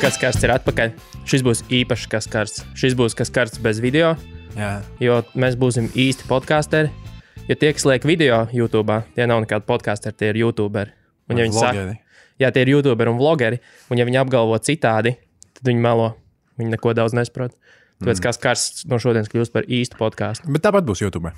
kas karsts ir atpakaļ. Šis būs īpašs kas karsts. Šis būs kas karsts bez video, Jā, jo mēs būsim īsti podkāsteri. Jo tie, kas liek video YouTube, tie nav nekādi podkāsteri, tie ir YouTuberi. Un, ja viņi saka, vlogeri. jā, tie ir YouTuberi un vlogeri, un ja viņi apgalvo citādi, tad viņi melo. Viņi neko daudz nesaprot. Tāpēc mm. kas karsts no šodienas kļūst par īstu podkāstu. Bet tāpat būs YouTube.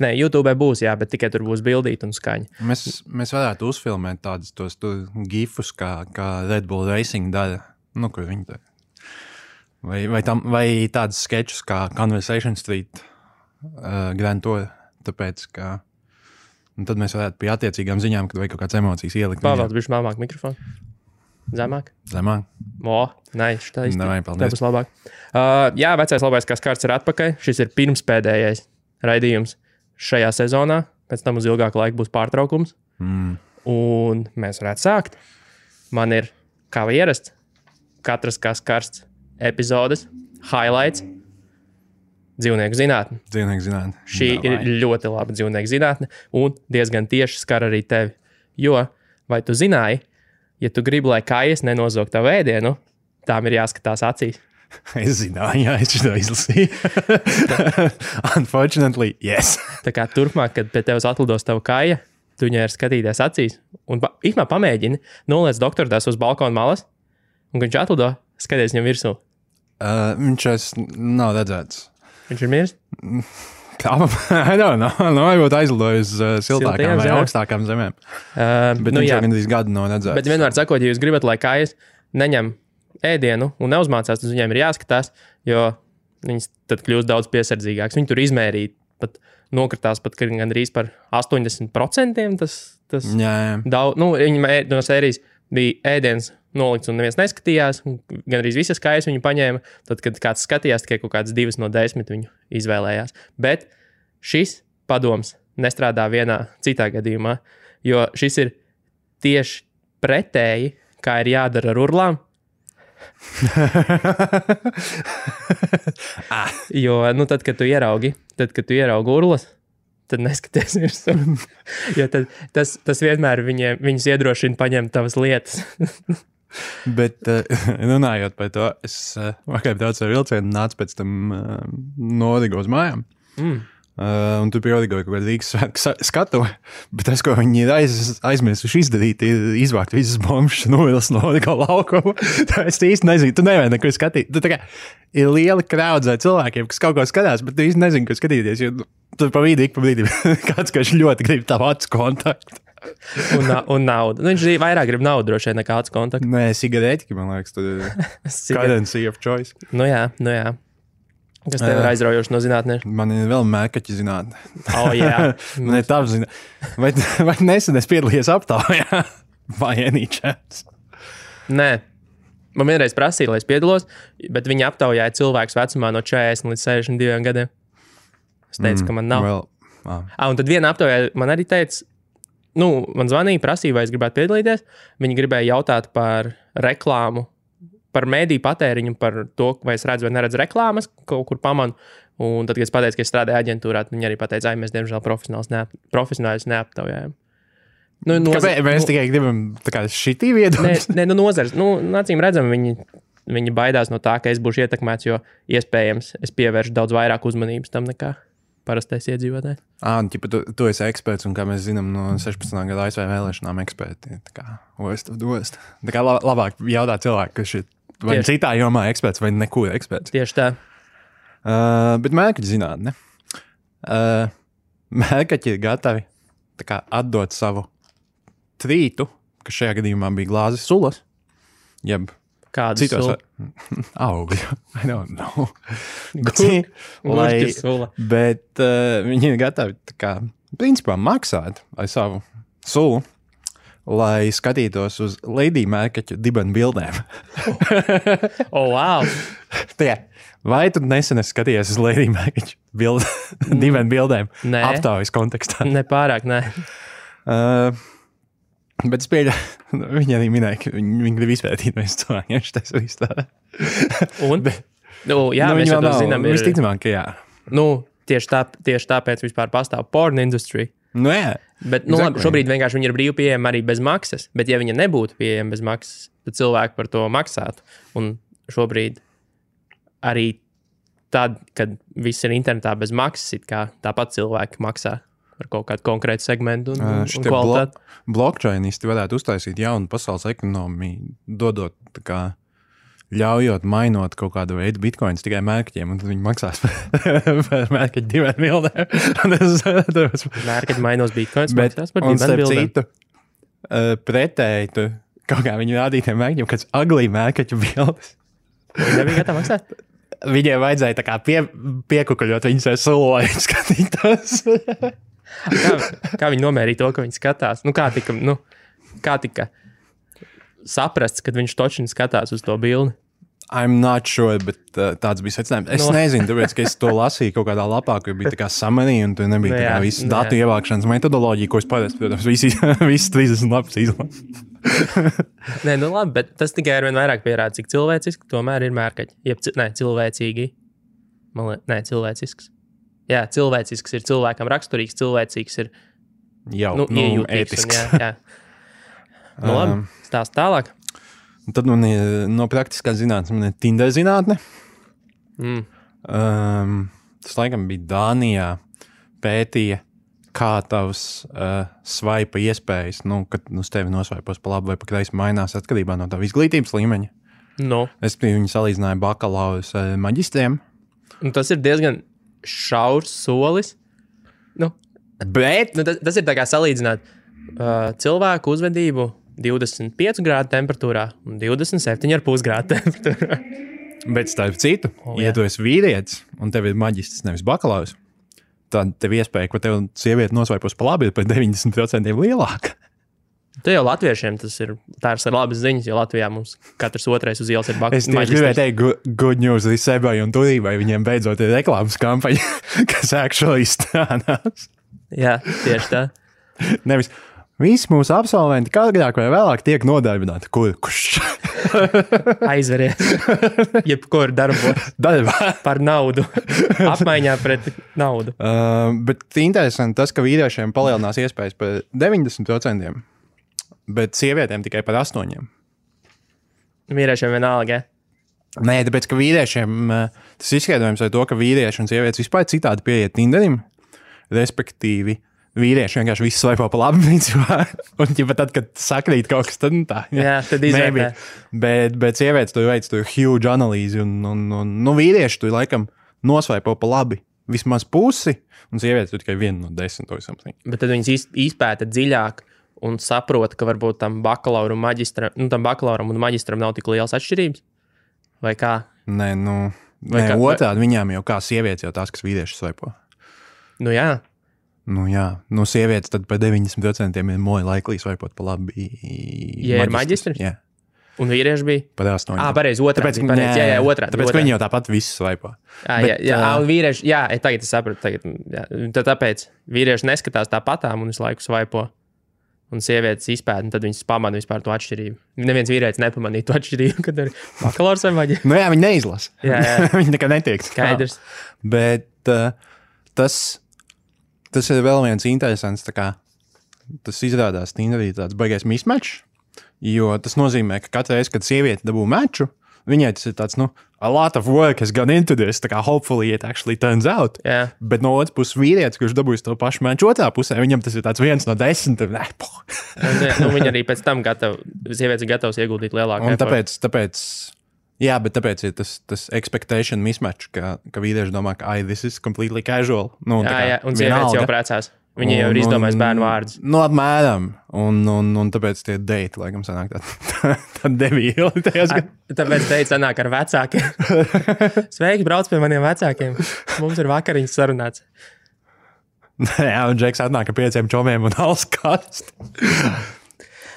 Nē, YouTube būs, jā, bet tikai tur būs bildīte un skaņa. Mēs, mēs varētu uzfilmēt tādus tos tu, gifus, kā, kā Red Bull Racing dara. Nu, kur viņi tā. Vai, vai, tam, vai tādus sketčus kā Conversation Street, uh, Grand Tour. Tāpēc, ka un tad mēs varētu pie attiecīgām ziņām, kad vajag kaut kādas emocijas ielikt. Pāvēl, viņš māmāk mikrofonu. Zemāk. Zemāk. O, nē, tā ir Tā paldies. būs labāk. Uh, jā, vecais labais kas kārts ir atpakaļ. Šis ir pirmspēdējais raidījums šajā sezonā. Pēc tam uz ilgāku laiku būs pārtraukums. Mm. Un mēs varētu sākt. Man ir, kā ierasts, katras kas karsts epizodes, highlights, dzīvnieku zinātne. Dzīvnieku zinātnē. Šī ir ļoti laba dzīvnieku zinātne un diezgan tieši skar arī tevi. Jo, vai tu zināji, ja tu gribi, lai kājas nenozog tavu ēdienu, tām ir jāskatās acīs. Es zināju, jā, es to izlasīju. Unfortunately, yes. Tā kā turpmāk, kad pie tevis atlidos tava kāja, tu viņai ir skatīties acīs. Un īstenībā pamēģini, noliec doktora tās uz balkona malas, un viņš atlido, skaties viņam virsū. Uh, viņš es nav redzēts. Viņš ir miris. Kā know. Nu, varbūt aizlidoju uz uh, Siltajām siltākām vai zemēm. augstākām zemēm. Uh, Bet nu, viņš jau gandrīz gadu nav redzēts. bet vienmēr sakot, ja jūs gribat, lai kājas neņem ēdienu un neuzmācās, tad viņiem ir jāskatās, jo viņas tad kļūst daudz piesardzīgākas. Viņi tur izmērīja, pat nokritās pat gandrīz par 80%. Tas, tas Jā, jā. daudz, nu, viņi mē- no sērijas bija ēdiens nolikts un neviens neskatījās. un Gandrīz visas kājas viņu paņēma. Tad, kad kāds skatījās, tikai kaut kādas divas no desmit viņu izvēlējās. Bet šis padoms nestrādā vienā citā gadījumā, jo šis ir tieši pretēji, kā ir jādara ar urlām. Jo, nu, tad, kad tu ieraugi, tad, kad tu ieraugi urlas, tad neskaties virsū. jo tad, tas, tas vienmēr viņiem, viņus iedrošina paņemt tavas lietas. Bet, uh, runājot par to, es uh, vakar braucu ar vilcienu, nācu pēc tam uh, no Rīgas uz mājām. Mm. Uh, un arī kaut kāda Rīgas svētku skatuve. Bet tas, ko viņi ir aiz, aizmirsuši izdarīt, ir izvākt visas bombas no Rīgas no Rīgas laukuma. Tā es īsti nezinu, tu nevari neko skatīt. Tu, kā, ir liela kraudzē cilvēkiem, kas kaut ko skatās, bet tu īsti nezini, ko skatīties. Jo, nu, tur pa vidu, ik pa vidu kāds, kurš ļoti grib tavu acu kontaktu. Un, na- un naudu. Nu, viņš arī vairāk grib naudu droši vien nekā kāds kontakts. Nē, cigareti, man liekas, tur ir currency of choice. Nu jā, nu jā. Kas tev ir Jā. aizraujoši no zinātnē? Man ir vēl mēkaķi zinātnē. Oh, jā. Man ir tā zina. Vai, vai nesen es piedalījos aptaujā? Vai Enīčs? Nē. Man vienreiz prasīja, lai es piedalos, bet viņi aptaujāja cilvēku vecumā no 40 līdz 62 gadiem. Es teicu, mm, ka man nav. Well, ah. Ah, un tad vienā aptaujā man arī teica, nu, man zvanīja, prasīja, vai es gribētu piedalīties. Viņi gribēja jautāt par reklāmu, par mēdīju patēriņu, par to, vai es redzu vai neredzu reklāmas, kaut kur pamanu. Un tad, kad es pateicu, ka es strādāju aģentūrā, viņi arī teica, ka mēs, diemžēl, neap, profesionāļus neaptaujājam. Nu, noza- Kāpēc mēs tikai gribam šitī Nē, viedokļi? nē nu, nozars. Nu, acīm redzam, viņi, viņi baidās no tā, ka es būšu ietekmēts, jo iespējams es pievēršu daudz vairāk uzmanības tam nekā parastais iedzīvotājs. Ah, ķipa, tu, tu esi eksperts, un kā mēs zinām no 16. gada ASV vēlēšanām, eksperti. Tā kā ost, dost. Tā kā la- labāk jautāt cilvēku, kas ir vai Tieši. citā jomā eksperts, vai nekur eksperts. Tieši tā. Uh, bet mēkaķi zinātne. Uh, mēkaķi ir gatavi kā, atdot savu trītu, kas šajā gadījumā bija glāzes sulas, jeb Kāda citos sula? augļu. I don't know. Bet, uh, viņi ir gatavi kā, principā, maksāt ar savu sulu, lai skatītos uz Lady Mēkaķu dibenu bildēm. Oh, wow! Tā, vai tu nesen skatījies uz Lady Mēkaķu bild, dibenu bildēm? Nē. Aptaujas kontekstā. Ne pārāk, nē. Uh, bet es pieļauju, viņi arī minēja, ka viņi, viņi grib izpētīt, vai cilvēkiem tas viss tā. Un? Nu, jā, nu, mēs jau to zinām. Ir, Visticamāk, ka jā. nu, tieši, tā, tieši tāpēc vispār pastāv porn industry. Nu, jā. Bet, nu, labi, Exactly. šobrīd vienkārši viņi ir brīvi pieejami arī bez maksas. Bet, ja viņi nebūtu pieejami bez maksas, tad cilvēki par to maksātu. Un šobrīd arī tad, kad viss ir internetā bez maksas, it kā tāpat cilvēki maksā par kaut kādu konkrētu segmentu un, Ā, un, kvalitāti. Blokčainisti varētu uztaisīt jaunu pasaules ekonomiju, dodot, kā, ļaujot mainot kaut kādu veidu bitkoinus tikai mērķiem, un tad viņi maksās par, mērķu diviem miljoniem. Mērķi mainos bitkoins, Bet, maksās par bildēm. citu, uh, pretēji tu kaut kā viņu rādītiem mērķiem, kas aglī mērķu bildes. Viņi nebija gatavi maksāt. Viņiem vajadzēja pie, piekukuļot viņus ar soloju skatītos. Kā, kā viņi nomērīja to, ka viņi skatās? Nu, kā tika, nu, kā tika saprasts, kad viņš točni skatās uz to bildi? I'm not sure, bet uh, tāds bija secinājums. Es No. nezinu, tāpēc, ka es to lasīju kaut kādā lapā, kur bija tā kā samanīja, un tur nebija Nu tā jā, kā visu nu datu jā. ievākšanas metodoloģija, ko es parasti, protams, visi, visi 30 lapas izlasu. Nē, nu labi, bet tas tikai ar vien vairāk pierāda, cik cilvēciski tomēr ir mērkaļi. Jeb, nē, cilvēcīgi. Man liekas, nē, cilvēcisks. Jā, cilvēcisks ir cilvēkam raksturīgs, cilvēcīgs ir Jau nu, nu, iejūtīgs. Un, jā, jā. Nu, labi, Um, stāst tālāk. Un Tad man ir no praktiskās zinātnes, man ir Tinder zinātne. Mm. Um, tas laikam bija Dānijā. Pētīja, kā tavs uh, svaipa iespējas, nu, kad uz tevi nosvaipos pa labi vai pa kreisi, mainās atkarībā no tava izglītības līmeņa. Nu, Es biju viņi salīdzināju bakalaurus ar maģistriem. un tas ir diezgan šaurs solis. Nu, Bet nu, tas, tas ir tā kā salīdzināt uh, cilvēku uzvedību 25 grādu temperatūrā un 27,5 grādu temperatūrā. Bet starp citu, oh, jā. ja tu esi vīrietis un tev ir maģistrs, nevis bakalaurs, tad tev iespēja, ka tev sieviete nosvaipos pa labi, ir par 90% lielāka. Te jau latviešiem tas ir tāds labs ziņas, jo Latvijā mums katrs otrais uz ielas ir Es bakalaura. tieši gribēju teikt, good, good news Risebai un Turībai. Viņiem beidzot ir reklāmas kampaņa, kas actually strādās. Jā, tieši tā. Nevis visi mūsu absolventi, agrāk vai vēlāk, tiek nodarbināti. Kur? Kurš? Aizveries. Jebkur darbos Darbā. par naudu. Apmaiņā pret naudu. Uh, bet interesanti tas, ka vīriešiem palielinās iespējas par 90%, bet sievietēm tikai par 8%. Vīriešiem vienalga. Nē, tāpēc, ka vīriešiem uh, tas izskaidrojums ar to, ka vīrieši un sievietes vispār citādi pieiet Tinderim, respektīvi. Vīrieši vienkārši visu svaipo pa labi. principā. Un, ja tad, kad sakrīt kaut kas, tad nu tā. Jā, tad izvērtē. Bet, bet sievietes tur veids tur huge analīzi, un, un, un nu, vīrieši tur laikam nosvaipo pa labi vismaz pusi, un sievietes tikai vienu no desmit vai something. Bet tad viņas iz- izpēta dziļāk un saprot, ka varbūt tam bakalauram, maģistram, nu, tam bakalauram un maģistram nav tik liels atšķirības. Vai kā? Nē, nu, Vai nē, kā- otrādi viņām jau kā sievietes, jau tās, kas vīrieši svaipo. Nu, jā, Nu, jā, no sievietes tad par 90% ir moja laiklīs vaipot pa labi. Ja ir maģistrs? Jā, un vīrieši bija. par 8. Ah, pareizi, otrādi. Pareiz, jā, jā, otrādi. Tāpēc, ka viņi jau tāpat visu svaipo. Jā, Bet, jā, jā, ā, un vīrieši, jā, tagad es saprotu, tagad, jā, tāpēc vīrieši neskatās tāpatām un visu laiku svaipo. Un sievietes izpēta, un tad viņas pamanīja vispār to atšķirību. Neviens vīrietis nepamanīja to atšķirību, kad ir bakalaurs vai maģis. Nu, jā, viņi neizlasa. Jā, jā. viņi nekad netiek. Skaidrs. Bet uh, tas, tas ir vēl viens interesants. Kā, tas izrādās Tinderī tāds baigais mismatch. Jo tas nozīmē, ka katru reizi, kad sieviete dabū meču, viņai tas ir tāds, nu, a lot of work has gone into this. Kā hopefully it actually turns out. Jā, Bet no otras puses, vīrietis, kurš dabūjis to pašu meču otrā pusē, viņam tas ir viens no desmit. Nē, un, nu, viņi arī pēc tam gatavi, sievietes ir gatavas ieguldīt lielāku effortu. tāpēc, tāpēc, jā, bet tāpēc ir tas, tas expectation mismatch, ka, ka vīrieši domā, ka, ai, this is completely casual. Nu, Jā, kā jā, un sievietes jau vienalga. Viņi jau ir izdomājuši bērnu vārdus. Nu, apmēram. Un, un, un tāpēc tie deiti, laikam, sanāk tādi tā devīgi. tajos A, gados. Tāpēc teicu, nāk ar vecākiem. Sveiki, brauc pie maniem vecākiem. Mums ir vakariņas sarunāts. Jā, un Džeks atnāk ar pieciem čomiem un alus kastu.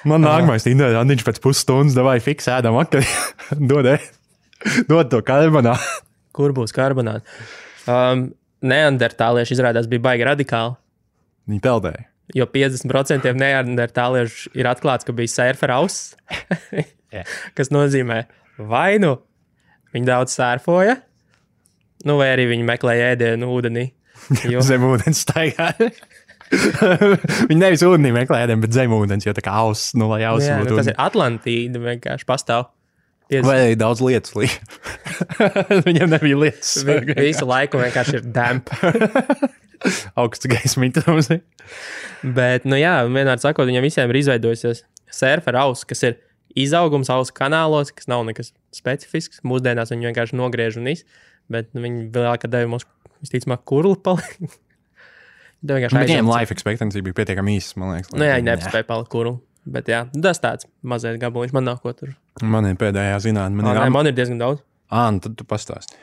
Man nākamais Tinderā, viņš pēc pusstundas devāja fiks ēdam vakar. Dod, ē- dod to karbonā. Kur būs karbonāti? Um, Neandertālieši izrādās bija baigi radikāli. Viņi peldēja. Jo 50% neandertāliešu ir atklāts, ka bija surfera auss. Kas nozīmē, vai nu viņi daudz sērfoja, nu, vai arī viņi meklēja ēdienu ūdenī. Jo, Zem ūdens staigāja. Viņi nevis ūdenī meklē ēdienu, bet zem ūdens, jo tā kā auss, nu, lai auss nu, būtu. tas ir Atlantīda vienkārši pastāv. Piec- Vai arī daudz lietas līja. Viņam nebija lietas. Vi- Visu laiku vienkārši ir damp. Augsta gaisa mitums. Bet, nu jā, vienmēr sakot, viņam visiem ir izveidojusies surfera auss, kas ir izaugums ausu kanālos, kas nav nekas specifisks. Mūsdienās viņi vienkārši nogriež un viss. Bet nu, viņi vēl kā deva mums, visticamāk, kurli. Tā vienkārši Viņiem life expectancy bija pietiekami īsa, man liekas. Nu jā, viņi neapspēja palikt kurli. Bet jā, nu, tas tāds mazais gabaliņš man nav ko tur. Man ir pēdējā zinātnē, man Man, ir diezgan daudz. Ā, nu tad tu pastāsti.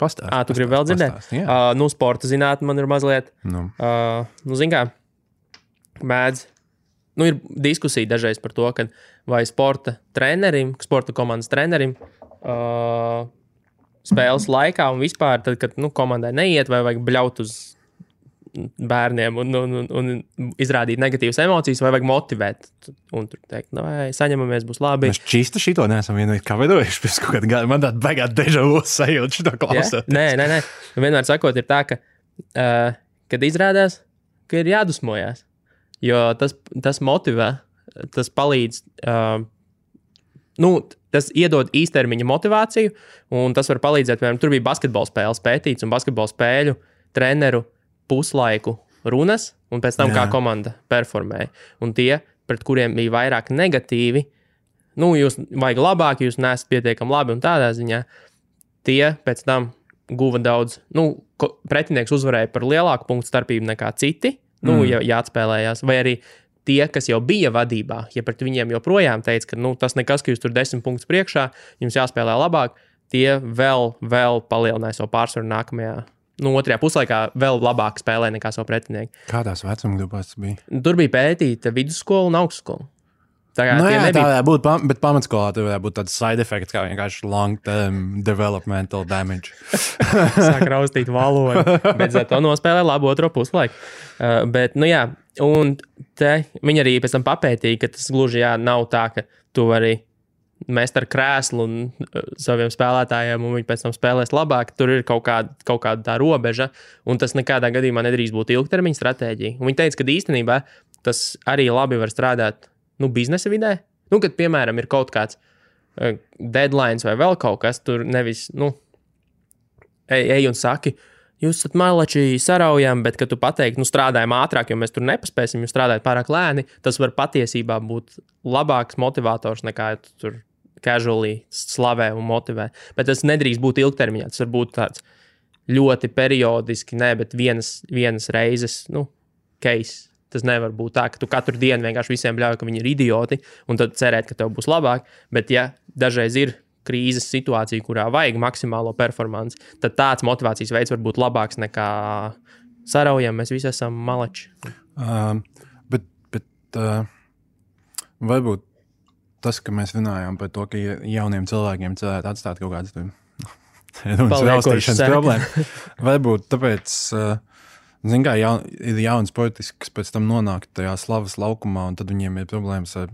Pastāsti. Ā, tu gribi vēl dzirdēt? Uh, nu, sporta zinātnē man ir mazliet. Nu, Uh, nu, zin kā, mēdz. Nu, ir diskusija dažreiz par to, vai sporta trenerim, sporta komandas trenerim, uh, spēles laikā un vispār, tad, kad nu, komandai neiet, vai vajag bļaut uz bērniem un, un, un, un izrādīt negatīvas emocijas, vai vajag motivēt. Un tur teikt, nu, vai saņemamies, būs labi. mēs čista šito neesam vienīgi kavēdojuši pēc kaut kāda gada. Man tāda beigā deja vu sajūta šito klausot. Nē, nē, nē. Vienmēr sakot, ir tā, ka, uh, kad izrādās, ka ir jādusmojas, jo tas, tas motivē, tas palīdz. Uh, nu, tas iedod īstermiņa motivāciju, un tas var palīdzēt. Piemēram, tur bija basketbola spēles pētīts, un basketbola spēļu treneru puslaiku runas, un pēc tam, Jā. kā komanda performēja. Un tie, pret kuriem bija vairāk negatīvi, nu, jūs vajag labāk, jūs neesat pietiekami labi un tādā ziņā tie pēc tam guva daudz. Nu, pretinieks uzvarēja par lielāku punktu starpību nekā citi, nu, mm. ja, ja atspēlējās. Vai arī tie, kas jau bija vadībā, ja pret viņiem joprojām teica, ka nu, tas nekas, ka jūs tur desmit punktus priekšā, jums jāspēlē labāk, tie vēl, vēl palielināja savu pārsvaru nākamajā. Nu, otrajā puslaikā vēl labāk spēlē nekā savu pretinieku. Kādās vecuma grupās tas bija? Tur bija pētīta vidusskola un augstskola. Tā kā Nu, tie jā, tā nebija. varētu būt, pam- bet pamatskolā tur varētu būt tāds side effects, kā vienkārši long-term developmental damage. sāk raustīt valodu. Bet za to nospēlē labu otro puslaiku. Uh, bet, nu jā, un te viņi arī pēc tam papētīja, ka tas gluži jā, nav tā, ka tu vari mest ar krēslu un uh, saviem spēlētājiem, un viņi pēc tam spēlēs labāk. Tur ir kaut kāda, kaut kāda tā robeža, un tas nekādā gadījumā nedrīkst būt ilgtermiņa stratēģija. Un viņi teica, ka īstenībā tas arī labi var strādāt nu, biznesa vidē. Nu, kad, piemēram, ir kaut kāds uh, deadline vai vēl kaut kas, tur nevis. Nu, ej, ej un saki, jūs esat malači saraujami, bet, kad tu pateiksi, nu, strādājam ātrāk, jo mēs tur nepaspēsim, jūs strādājat pārāk lēni, tas var patiesībā būt labāks motivators nekā tu tur casually slavē un motivē. Bet tas nedrīkst būt ilgtermiņā. Tas var būt tāds ļoti periodiski, ne, bet vienas, vienas reizes, nu, case. Tas nevar būt tā, ka tu katru dienu vienkārši visiem ļauj, ka viņi ir idioti, un tad cerēt, ka tev būs labāk. Bet, ja dažreiz ir krīzes situācija, kurā vajag maksimālo performanci, tad tāds motivācijas veids var būt labāks nekā saraujam. Mēs visi esam malači. Um, bet bet uh, varbūt tas, ka mēs runājām par to, ka ja- jauniem cilvēkiem cerētu atstāt kaut kādas raustīšanas problēmas. Varbūt tāpēc, uh, zin, kā jaun, ir jauni sportisti, kas pēc tam nonāk tajā slavas laukumā, un tad viņiem ir problēmas ar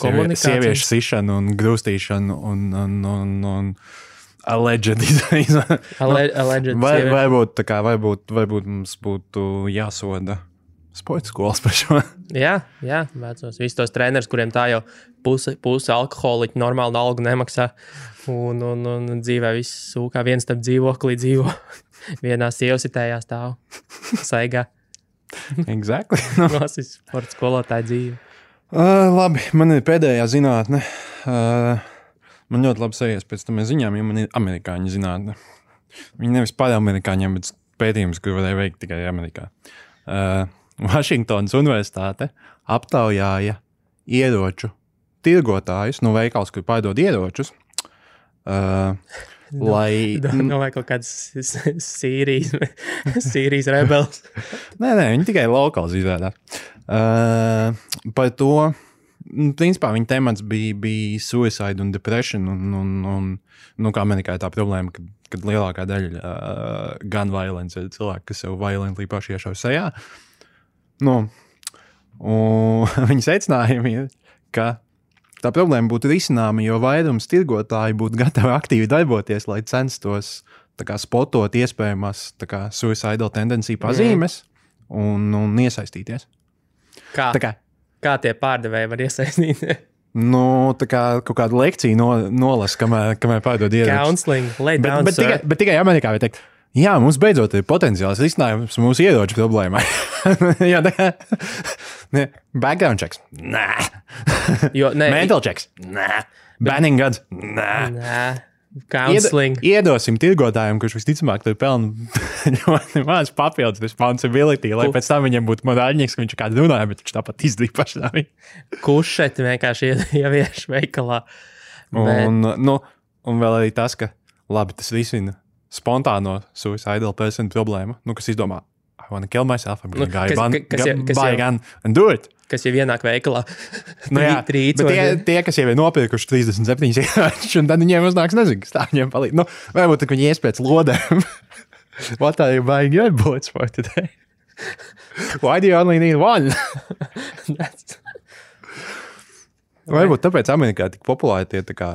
Komunikāciju. sieviešu sišanu un grūstīšanu un, un, un, un alleged izvēle. Ale- alleged Vai, sieviešu. varbūt, tā kā, varbūt, varbūt mums būtu jāsoda sporta skolas par šo. Jā, jā, vecos. Visus tos trenerus, kuriem tā jau puse, puse alkoholiķi normāli algu nemaksā. Un, un, un dzīvē viss sūkā, viens tam dzīvoklī dzīvo. Vienā sievasitējā stāv. Saigā. exactly. no. Klases sporta skolotāja dzīve. Uh, labi, man ir pēdējā zinātne. Uh, man ļoti labi sajies pēc tam ziņām, jo man ir amerikāņu zinātne. Viņi nevis par amerikāņiem, bet pētījums, kur varēja veikt tikai Amerikā. Uh, Vašingtonas Universitāte aptaujāja ieroču tirgotājus, no veikals, kur pārdod ieročus. Uh, lai. Nav vai kaut kāds Sīrijas, Sīrijas rebels. Nē, nē, viņi tikai lokāli izrādās. Uh, par to, nu, principā, viņa temats bija, bija suicide un depression. Un, un, un, nu, kā Amerikā ir tā problēma, ka, kad lielākā daļa uh, gan violence ir cilvēki, kas sev violently paši iešauj sejā. Nu, un viņa secinājumi ir, ka tā problēma būtu risināma, jo vairums tirgotāji būtu gatavi aktīvi darboties, lai censtos kā, spotot iespējamas tā kā, suicidal tendenciju pazīmes. un, un iesaistīties. Kā, Tā kā, kā tie pārdevēji var iesaistīties? nu, tā kā kaut kāda lekcija no, nolasa, kamēr, kamēr pārdod ieroči. Counseling, lay Bet, down, bet, tikai, sir. bet tikai Amerikā var teikt, jā, mums beidzot ir potenciāls risinājums mūsu ieroču problēmai. jā, tā kā ne, background checks. Nē, Jo, nē, mental checks. Nē, banning gads. Nē. nē, counseling. Ied, iedosim tirgotājiem, kurš visticamāk tur pelna ļoti maz papildus responsibility, lai pēc tam viņam būtu morāļnieks, ka viņš kādu runāja, bet viņš tāpat izdarīja pašā. kušeti vienkārši ie- ievieš veikalā. Bet, Un, nu, un vēl arī tas, ka labi, tas risina spontāno suicidal person problēmu, nu, kas izdomā. I want to kill myself. I'm Nu, going to kas- buy kas jau- kas jau- gun and do it. kas jau ienāk veikalā, Nu, jā, trīc, tie, ne? tie, kas jau ir nopirkuši 37 ieročus, un tad viņiem uznāks, nezinu, kas tā viņiem palīdz. Nu, varbūt viņi ies pēc lodēm. What are you buying your bullets for today? Why do you only need one? Varbūt tāpēc Amerikā tik populāri tie tā kā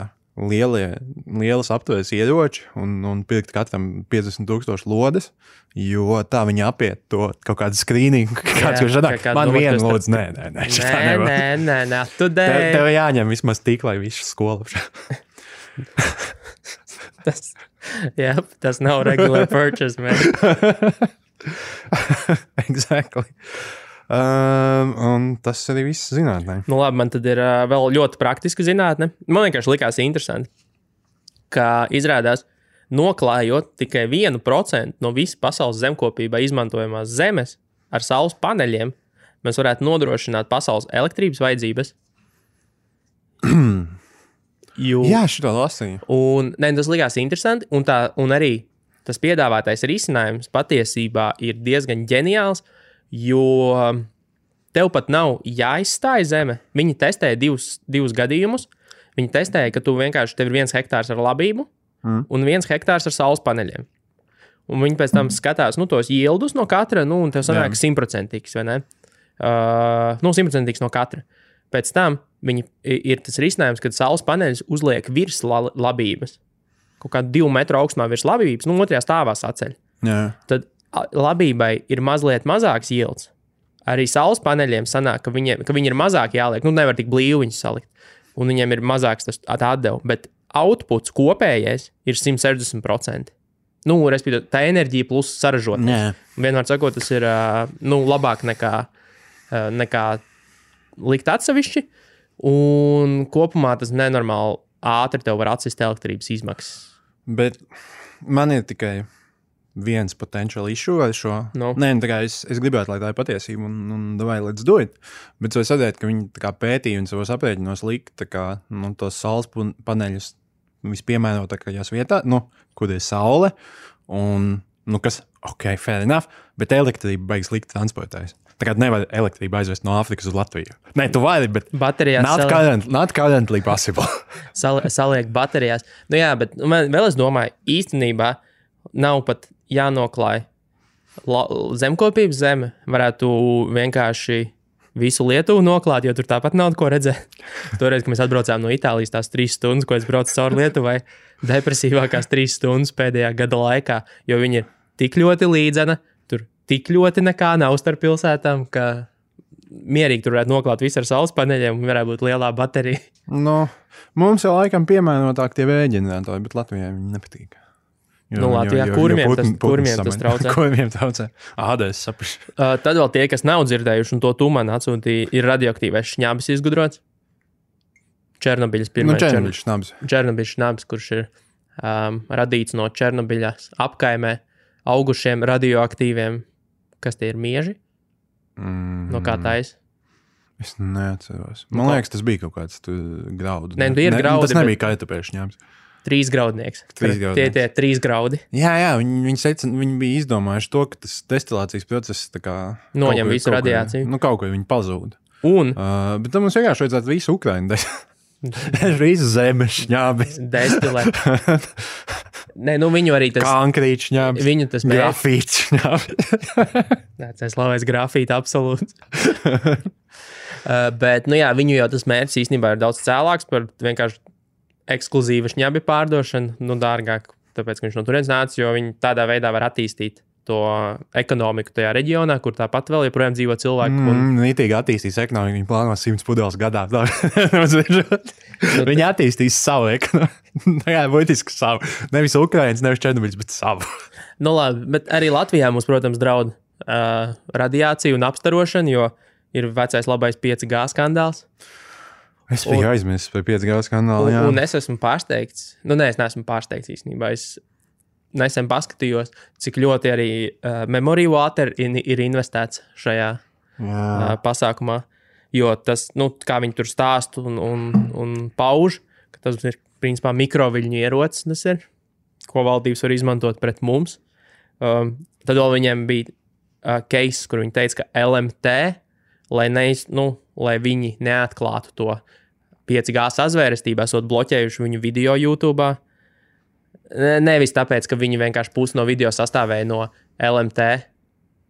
lielie, lielas aptvērs ieroči un, un pirkt katram 50,000 lodes, jo tā viņi apiet to kaut kādu skrīningu. Kāds jau kā kādu man viena lodze, nē, nē, nē, Nē, nē, nē, nē, tu Tev, tev dēļ. jāņem vismaz tik, lai visu skolu. Tas, jā, tas nav regular purchase, man. exactly. Um, un tas arī viss zinātnē. Nu, labi, man tad ir uh, vēl ļoti praktiska zinātne. Man vienkārši likās interesanti, ka izrādās, noklājot tikai 1% no visas pasaules zemkopībā izmantojamās zemes ar saules paneļiem, mēs varētu nodrošināt pasaules elektrības vajadzības. Jo, Jā, šito lasīju. Un ne, tas likās interesanti, un, tā, un arī tas piedāvātais risinājums patiesībā ir diezgan ģeniāls, jo tev pat nav jāizstāj zeme. Viņi testēja divus, divus gadījumus. Viņi testēja, ka tu vienkārši tev ir viens hektārs ar labību Mm. un viens hektārs ar saules paneļiem. Un viņi pēc tam skatās nu, tos ielus no katra, nu, un tev sanāk simtprocentīgs, vai ne? Uh, nu, simtprocentīgs no katra. Pēc tam viņi ir tas risinājums, kad saules paneļus uzliek virs la labības. Kaut kā divu metru augstumā virs labības, nu, otrajā stāvā saceļ. Jā. Tad labībai ir mazliet mazāks ields. Arī saules paneļiem sanāk, ka, viņiem, ka viņi ir mazāk jāliek. Nu, nevar tik blīvi viņus salikt. Un viņiem ir mazāks tas atdevis. Bet outputs kopējais ir 160%. Nu, respektīvi, tā enerģija plus saražot. Nē. Vienmēr sakot, tas ir nu, labāk nekā, nekā likt atsevišķi. Un kopumā tas nenormāli ātri tev var atsist elektrības izmaksas. Bet man ir tikai viens potenciāls issue ar šo. Nu. Nē, nu, tā kā es, es gribētu, lai tā ir patiesība, un, un vai let's do it. Bet es redzēju, ka viņi pētīja un savos aprēķinos lika kā, nu, tos saules paneļus vispiemērotākajās vietās, nu, kur ir saule. Un, nu, kas, ok, fair enough, bet elektrība beigas likt transportēs. Tā kā nevar elektrību aizvest no Āfrikas uz Latviju. Nē, tu vari, bet Baterijās not, sali- current, not currently possible. sal, saliek baterijās. Nu, jā, bet man vēl es domāju, īstenībā nav pat jānoklāj la, zemkopības zeme. Varētu vienkārši visu Lietuvu noklāt, jo tur tāpat nav ko redzēt. Toreiz, kad mēs atbraucām no Itālijas, tās trīs stundas, ko es braucu cauri Lietuvai, depresīvākās trīs stundas pēdējā gada laikā, jo viņi ir tik ļoti līdzena, tur tik ļoti nekā nav starp pilsētām, ka mierīgi tur varētu noklāt visu ar saules paneļiem un varētu būt lielā baterija. Nu, mums jau laikam piemērotāk tie vēģeneratori, bet Latvijai viņi nepatīk. Jo, Nu, Latvijā kurmiem tas- kurmiem tas traucē. Kurmiem traucē? Āda, es saprotu. Uh, tad vēl tie, kas nav dzirdējuši, un to tu man atsūtīji, ir radioaktīvais šņabis izgudrots. Černobiļas Nu, pirmais Černobiļs nabs. Černobiļas šņabis, kurš ir um, radīts no Černobiļas apkaimē augušiem radioaktīviem, kas tie ir mieži, Mm, no kā taisa. Es neatceros. Nu, Man kā- liekas, tas bija kaut kāds grauds. Nē, nu, ir graudi, Tas nebija bet- kaitapēšņi ņēmis. Trīs graudnieks. Trīs Tie graudnieks. tie trīs graudi. Jā, jā, viņi, viņi, secina, viņi bija izdomājuši to, ka tas destilācijas process Noņem visu kaut kur- radiāciju. Nu, kaut ko viņi pazūd. Un Uh, bet mums vienkārši vajadzētu visu Ukraiņu. Visu zemes šņābi. destilē. Nē, nu viņu arī tas. Konkrīts šņābi. Viņu tas mērķis. Grafīts šņābi. Nē, tas slavais grafīts, absolūti. uh, bet, nu jā, viņu jau tas mērķis īstenībā ir daudz cēlāks par vienkārši ekskluzīvu šņabi pārdošanu, nu, dārgāk, tāpēc, ka viņš no turienes nāca, jo viņi tādā veidā var attīstīt to ekonomiku tajā reģionā, kur tāpat vēl joprojām dzīvo cilvēki. Un, Mm, Nītīgi attīstīs ekonomiku. Viņi plāno 100 pudeles gadā. Viņi attīstīs savu ekonomiku. Jā, būtiski savu. Nevis Ukraiņas, nevis Černobiļs, bet savu. nu, labi, bet arī Latvijā mums, protams, draud uh, radiācija un apstarošana, jo ir vecais labais 5G skandāls. Es biju aizmirsis par 5 gadu kanālu. Un, un es esmu pārsteigts. Nu, nē, es neesmu pārsteigts īstenībā. Es nesen paskatījos, cik ļoti arī uh, Memory Water in, ir investēts šajā Jā. uh, pasākumā. Jo tas, nu, kā viņi tur stāsta un, un, un pauž, ka tas ir principā mikroviļņu ierocis, ir, ko valdības var izmantot pret mums. Um, tad vēl viņiem bija uh, case, kur viņi teica, ka LMT, lai, neiz, nu, lai viņi neatklātu to 5G sazvērestību, esot bloķējuši viņu video YouTube. Ne- Nevis tāpēc, ka viņi vienkārši pusi no video sastāvēja no LMT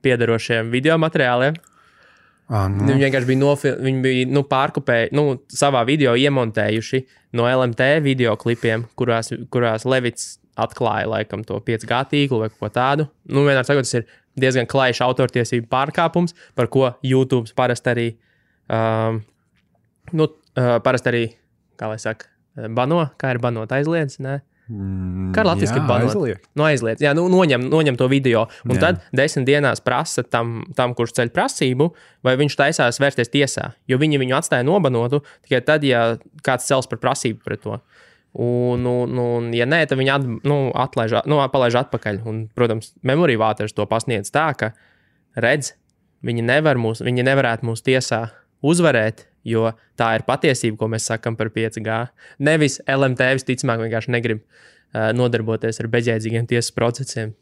piedarošiem video materiāliem, Ah, nu. Viņi vienkārši bija, nofil... viņi bija nu, pārkopējuši, nu, savā video iemontējuši no LMT video klipiem, kurās, kurās Levits atklāja laikam to 5G tīklu vai ko tādu. Nu, vienmēr sakot, tas ir diezgan klajš autortiesību pārkāpums, par ko YouTube parasti arī, um, nu, uh, parasti arī, kā lai saka, bano, kā ir banot aizliedz, ne? Mm, Kā latviešu jā, banot? aizliegt. Nu, aizliedz, jā, nu, noņem, noņem to video. Un Jā. tad desmit dienās prasa tam, tam, kurš ceļ prasību, vai viņš taisās vērsties tiesā. Jo viņi viņu atstāja nobanotu tikai tad, ja kāds cels par prasību pret to. Un, un, un ja nē, tad viņi at, nu, atlaiž, nu, palaiž atpakaļ. Un, protams, Memory Waters to pasniedz tā, ka redz, viņi, nevar mūs, viņi nevarētu mūs tiesā uzvarēt, jo tā ir patiesība, ko mēs sakām par 5G. Nevis LMT visticamāk vienkārši negrib uh, nodarboties ar bezjēdzīgiem tiesas procesiem.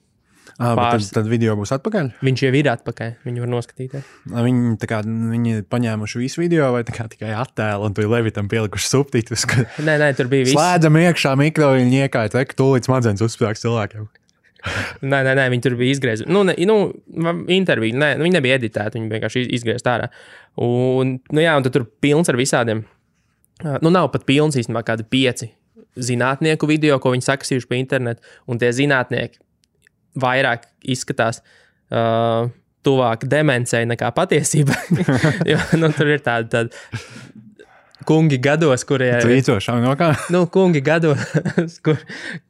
Ah, bet Pāris. tad, tad video būs atpakaļ. Viņš jau ir atpakaļ, viņu var noskatīties. Viņi, kā, viņi ir paņēmuši visu video, vai kā tikai attēlu, un tur Levitam pielikuši subtitrus. ka Nē, nē, tur bija viss. Slēdzam iekšā mikroviļņu iekārtu, ka tūlīt smadzenes uzsprāgs cilvēkiem. Nē, nē, nē, viņi tur bija izgriezti. Nu, ne, nu, intervija, nē, viņi nebija editēti, viņi vienkārši iz- izgriezti ārā. Un, nu, jā, un tur pilns ar visādiem. Nu, nav pat pilns īstenībā, kādi pieci zinātnieku video, ko viņi sakasījuši pa internetu, un tie zinātnieki vairāk izskatās. Uh, Tuvāk demencei nekā patiesībai. jo nu, tur ir tādi, tādi kungi gados, kuriem Trīcošām no kā? nu, kungi gados, kur,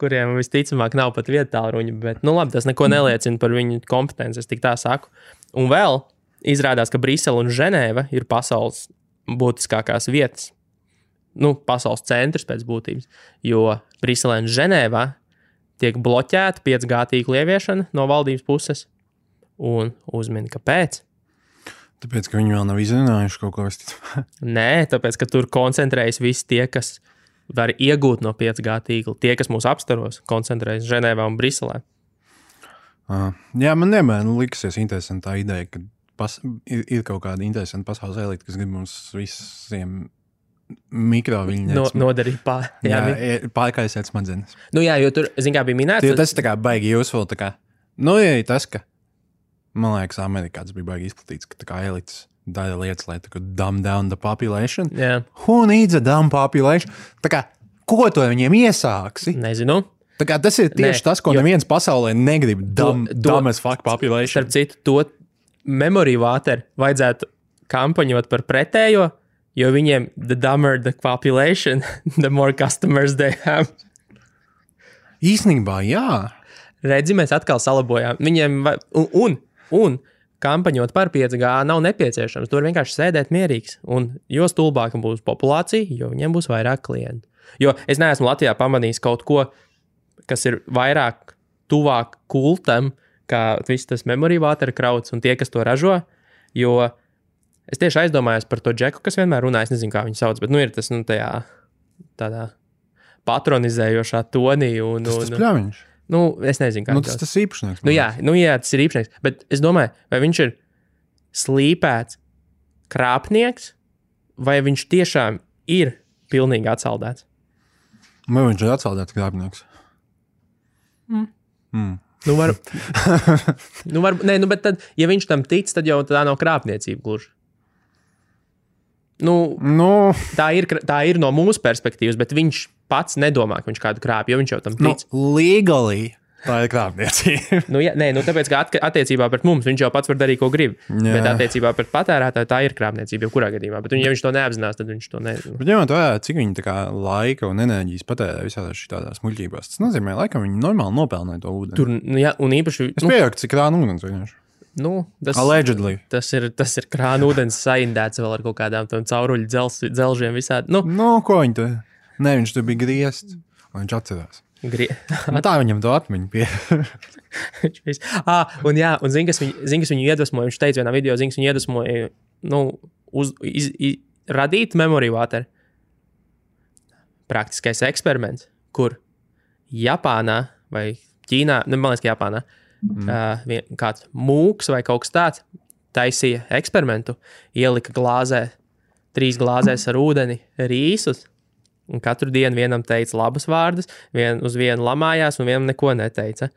kuriem visticamāk nav pat vietā ruņa. Bet, nu, labi, tas neko neliecina par viņu kompetenci, es tik tā saku. Un vēl izrādās, ka Brisele un Ženēva ir pasaules būtiskākās vietas. Nu, pasaules centrs pēc būtības. Jo Briselē un Ženēvā tiek bloķēta 5G tīkla ieviešana no valdības puses. Un uzmini, kāpēc. Tāpēc, ka viņi vēl nav izrunājuši kaut ko tādu. Nē, tāpēc, ka tur koncentrējas visi tie, kas var iegūt no 5G tīkla. Tie, kas mūs apstaros, koncentrējas Ženēvā un Briselē. Ah, Jā, man vienmēr nu, liksies interesanti tā ideja, ka pas, ir, ir kaut kāda interesanta pasaules elite, kas grib mums visiem mikroviļņiem No, nodarīt pāri. Jā, jā, jā, pārkaisēt smadzenes. nu, jā, jo tur, zin, kā bija minēts, Tie, tas kā baigi useful. tā Kā, nu, jā, tas, ka, man liekas, Amerikā tas bija baigi izplatīts, ka tā kā elites dara lietas, lai tā kā dumb down the population. jā, Who needs a dumb population? Tā kā, ko to viņiem iesāksi? nezinu. Tā kā, tas ir tieši Nē, tas, ko jo- neviens pasaulē negrib. Dumb, To- to- dumb as fuck population. Starp citu, to memoriju vāteru vajadzētu kampaņot par pretējo, jo viņiem, the dumber the population, the more customers they have. Īsnībā, jā. Redzi, mēs atkal salabojām. Viņiem, va- un, un, un kampaņot par 5G nav nepieciešams. Tur vienkārši sēdēt mierīgs. Un jo stulbāka būs populācija, jo viņiem būs vairāk klientu. Jo es neesmu Latvijā pamanījis kaut ko, kas ir vairāk tuvāk kultam, kā viss tas memoriju vātera krauts un tie, kas to ražo. Jo es tieši aizdomājos par to džeku, kas vienmēr runā, es nezinu, kā viņu sauc, bet nu, ir tas nu, tajā tādā patronizējošā tonī. Un, Tas tas un, pļāviņš. Nu, es nezinu, kā Nu, tas sauc. tas īpašnieks. Nu, jā, nu, jā, tas ir īpašnieks. Bet es domāju, vai viņš ir slīpēts krāpnieks, vai viņš tiešām ir pilnīgi atsaldēts. Vai viņš ir atsaldēts krāpnieks? Mm. Mm. Nu, var, nu, var, nē, nu, bet tad, ja viņš tam tic, tad jau tā nav krāpniecība gluži. Nu, Nu, tā, ir, tā ir no mūsu perspektīvas, bet viņš pats nedomā, ka viņš kādu krāpj, jo viņš jau tam nu, tic. legally. Tā ir krāpniecība. Nu, jā, nē, nu, tāpēc, ka attiecībā pret mums viņš jau pats var darīt, ko grib. Jā. Bet attiecībā pret patērētāju tā ir krāpniecība, jebkurā gadījumā. Bet, ja viņš to neapzinās, tad viņš to nezina. Bet ņemot vērā, cik kā laika un enerģijas patērē visādās šādās muļķībās, tas nozīmē, laikam viņi normāli nopelnīja to ūdeni. Tur, nu, jā, un īpaši, Es nu, pieņemu, cik krāna ūdens vienkārši. nu, tas, Allegedly. tas ir, tas ir krāna ūdens saindēts vēl ar kaut kādām cauruļu dzelžiem visādi. Nu, Nu, ko viņi tur? Nē, viņš tur bija griezt. un Viņš atcerās. grie... Tā viņam pie. Viņš viss- ah, un, jā, un zini, kas viņu, zini, kas viņu iedvesmoja. Viņš teica vienā video, zini, viņu iedvesmoja nu, uz, iz, iz, radīt memory water. Praktiskais eksperiments, kur Japānā vai Ķīnā, nu, man liekas, ka Japānā, mm. uh, vien, kāds mūks vai kaut kas tāds taisīja eksperimentu, ielika glāzē, trīs glāzēs ar ūdeni rīsus. Un katru dienu vienam teica labus vārdus, vien, uz vienu lamājās, un vienam neko neteica.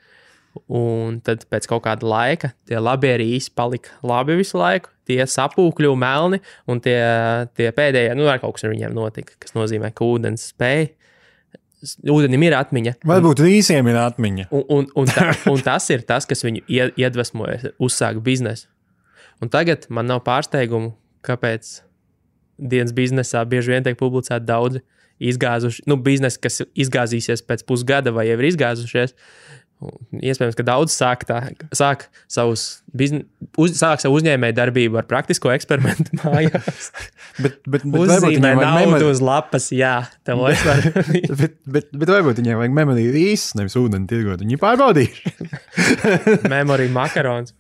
Un tad pēc kaut kāda laika tie labie rīsi palika labi visu laiku. Tie sapūkļuva melni, un tie, tie pēdējie, nu, ar kaut kas ar viņiem notika, kas nozīmē, ka ūdens spēja. Ūdenim ir atmiņa. Varbūt visiem ir atmiņa. Un, un, un, ta, un tas ir tas, kas viņu ie- iedvesmoja uzsākt biznesu. Un tagad man nav pārsteigumu, kāpēc dienas biznesā bieži vien tiek publicēti daudzi izgāzuši, nu, biznesi, kas izgāzīsies pēc pusgada vai jau ir izgāzušies. Iespējams, ka daudz sāk, tā, sāk, savus bizne, uz, sāk savu uzņēmēju darbību ar praktisko eksperimentu mājās. Bet, bet, bet varbūt viņiem vajag naudu memori... uz lapas, jā, tev vairs var. Bet, bet, bet varbūt viņiem vajag memoriju īsts, nevis ūdeni tirgot. Viņi pārbaudīja. Memory makarons.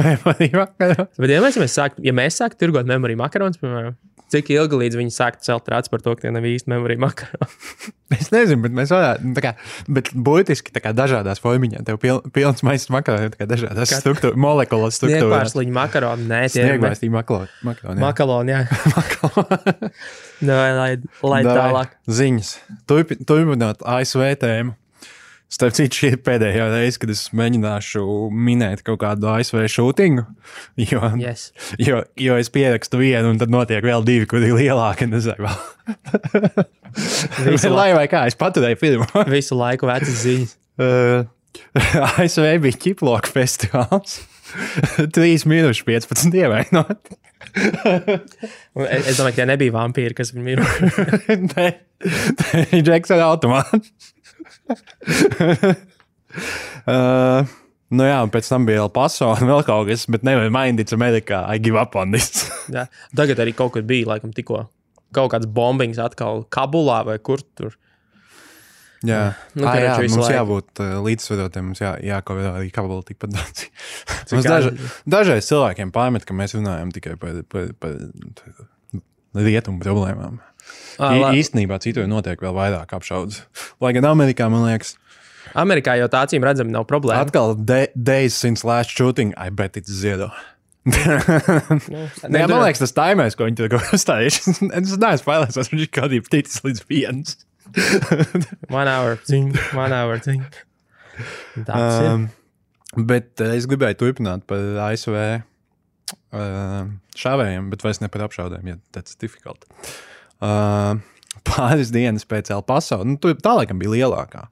memoriju vakarā. Bet, ja mēs, mēs sāktu, ja mēs sāktu tirgot memory makarons, piemēram, cik ilgi līdz viņi sāktu celt rāds par to, ka tie nav īsti memory makaroni? Es nezinu, bet mēs varētu, nu, kā, bet būtiski tā kā dažādās formās. Tev pil, pilns maisa makaroni, tā kā dažādās Kat- struktūrās, molekulas struktūrās. Sniegpārsliņu makaroni, nē, tie ir Sniegvērstī makaroni. makaroni, jā. Nē, lai, lai Davai, tālāk. Ziņas. Turpi- Turpinot ASV tēmu. Starp citu, šī ir pēdējā reize, kad es mēģināšu minēt kaut kādu ASV šūtingu. Jo, Yes. jo, jo es pierakstu vienu, un tad notiek vēl divi, kuri ir lielāki. Lai vai kā, es paturēju pirmo. visu laiku vecas ziņas. Uh, ASV bija ķiploka festivāls. 3 minūtes 15 ievainoti. Un Es, es domāju, ka tie nebija vampīri, kas viņu ir. Nē, tā ir Džeksona automāts. uh, nu jā, un pēc tam bija vēl paso un vēl kaut kas, bet nevar mainīt Amerikā. I give up on this. Jā. Tagad arī kaut kur bija, laikam, tikko kaut kāds bombings atkal Kabulā vai kur tur. Jā, Nu, nu, ah, jā mums laiku. jābūt uh, līdzsvarotiem. Mums jā, jākavē arī kabala tikpat daudz. Ātri? dažreiz cilvēkiem pārmet, ka mēs runājam tikai par, par, par rietumu problēmām. Ah, Ī- la- Īstenībā citur notiek vēl vairāk apšaudas. Lai gan Amerikā, man liekas, Amerikā jau tā acīm redzami nav problēma. atkal de, days since last shooting, I bet it's zero. Nu, Nē, man liekas, tas taimēs, ko viņi tur uzstājuši. es neesmu pārliecināts, viņš ir kādīgi ticis līdz viens. One hour thing, one hour thing. Ir. Um, bet uh, es gribēju turpināt par ASV uh, šāvējiem, bet vairs ne par apšaudēm, ja tas ir difficult. Uh, pāris dienas pēc El Paso, nu, tā laikam bija lielākā.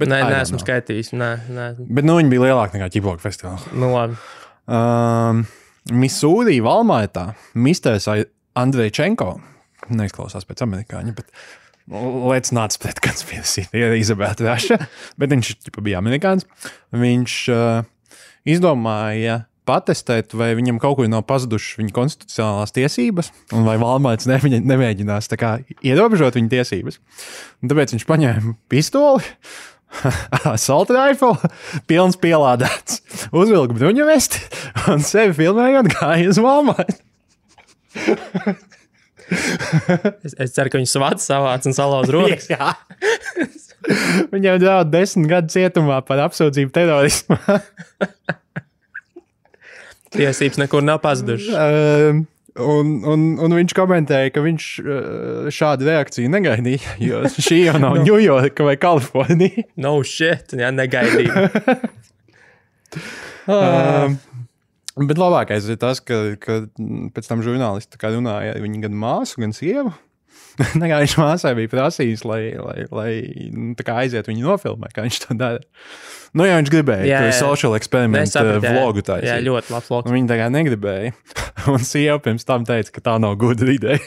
Bet Nē, nē, esmu skaitījis. Nē, nē. Bet nu, viņi bija lielāka nekā Ķiploka festivāls. Nu, labi. Um, Misūrī, Valmaitā, Misters Andrejčenko, neizklausās pēc amerikāņa, bet Let's not split conspiracy. Ir Izabela Traša, bet viņš ķipa, bija amerikānis. Viņš uh, izdomāja patestēt, vai viņam kaut kur nav pazudušas viņa konstitucionālās tiesības, un vai neviņa- nemēģinās kā ierobežot viņa tiesības. Un tāpēc viņš paņēma pistoli, assault rifle, pilns pielādēts, uzvilka bruņu vesti un sevi filmējot gāja uz Valmaitu. Es, es ceru, ka viņi svats savāc un salauz rokas. Jā. Viņam draud desmit gadu cietumā par apsūdzību terorismā. Tiesības nekur nav pazudušas. Um, Un, un, un viņš komentēja, ka viņš uh, šādu reakciju negaidīja. Jo šī jau nav Ņujorka vai Kalifornija. No shit, jā, negaidīju. Um, bet labākais ir tas, ka, ka pēc tam žurnālisti runāja ar viņu gan māsu, gan sievu. Kā viņš māsai bija prasījis, lai, lai, lai nu, aiziet viņu nofilmēt, kā viņš to dara. Nu, ja viņš gribēja Jā, jā. social eksperimentu jā. vlogu taisīt. Jā, ļoti labs vlogs. Viņa tā kā negribēja. Un sieva pirms tam teica, ka tā nav gudra ideja.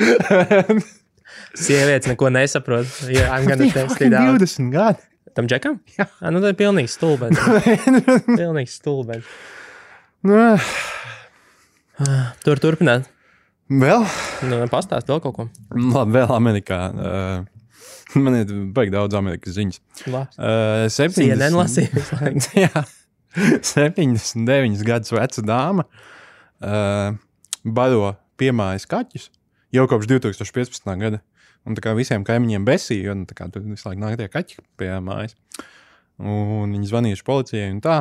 Sievietes neko nesaprot. Jā, I'm gonna test it out. 20 gadi. Tam džekam? Jā. Nu, tā ir pilnīgi stulbens. pilnīgi stulbens. Nu, Tur turpināt. vēl, Nu, pastāst vēl kaut ko. labi, vēl Amerikā. Uh, man ir baigi daudz Amerikas ziņas. Uh, 70 visu laiku. Jā, 79 gadus veca dāma uh, baro piemājas kaķus jau kopš 2015. gada. Un tā kā visiem kaimiņiem besīja, tā kā tur visu laiku nāk tie kaķi pie mājas. Un viņi zvanījuši policijai un tā.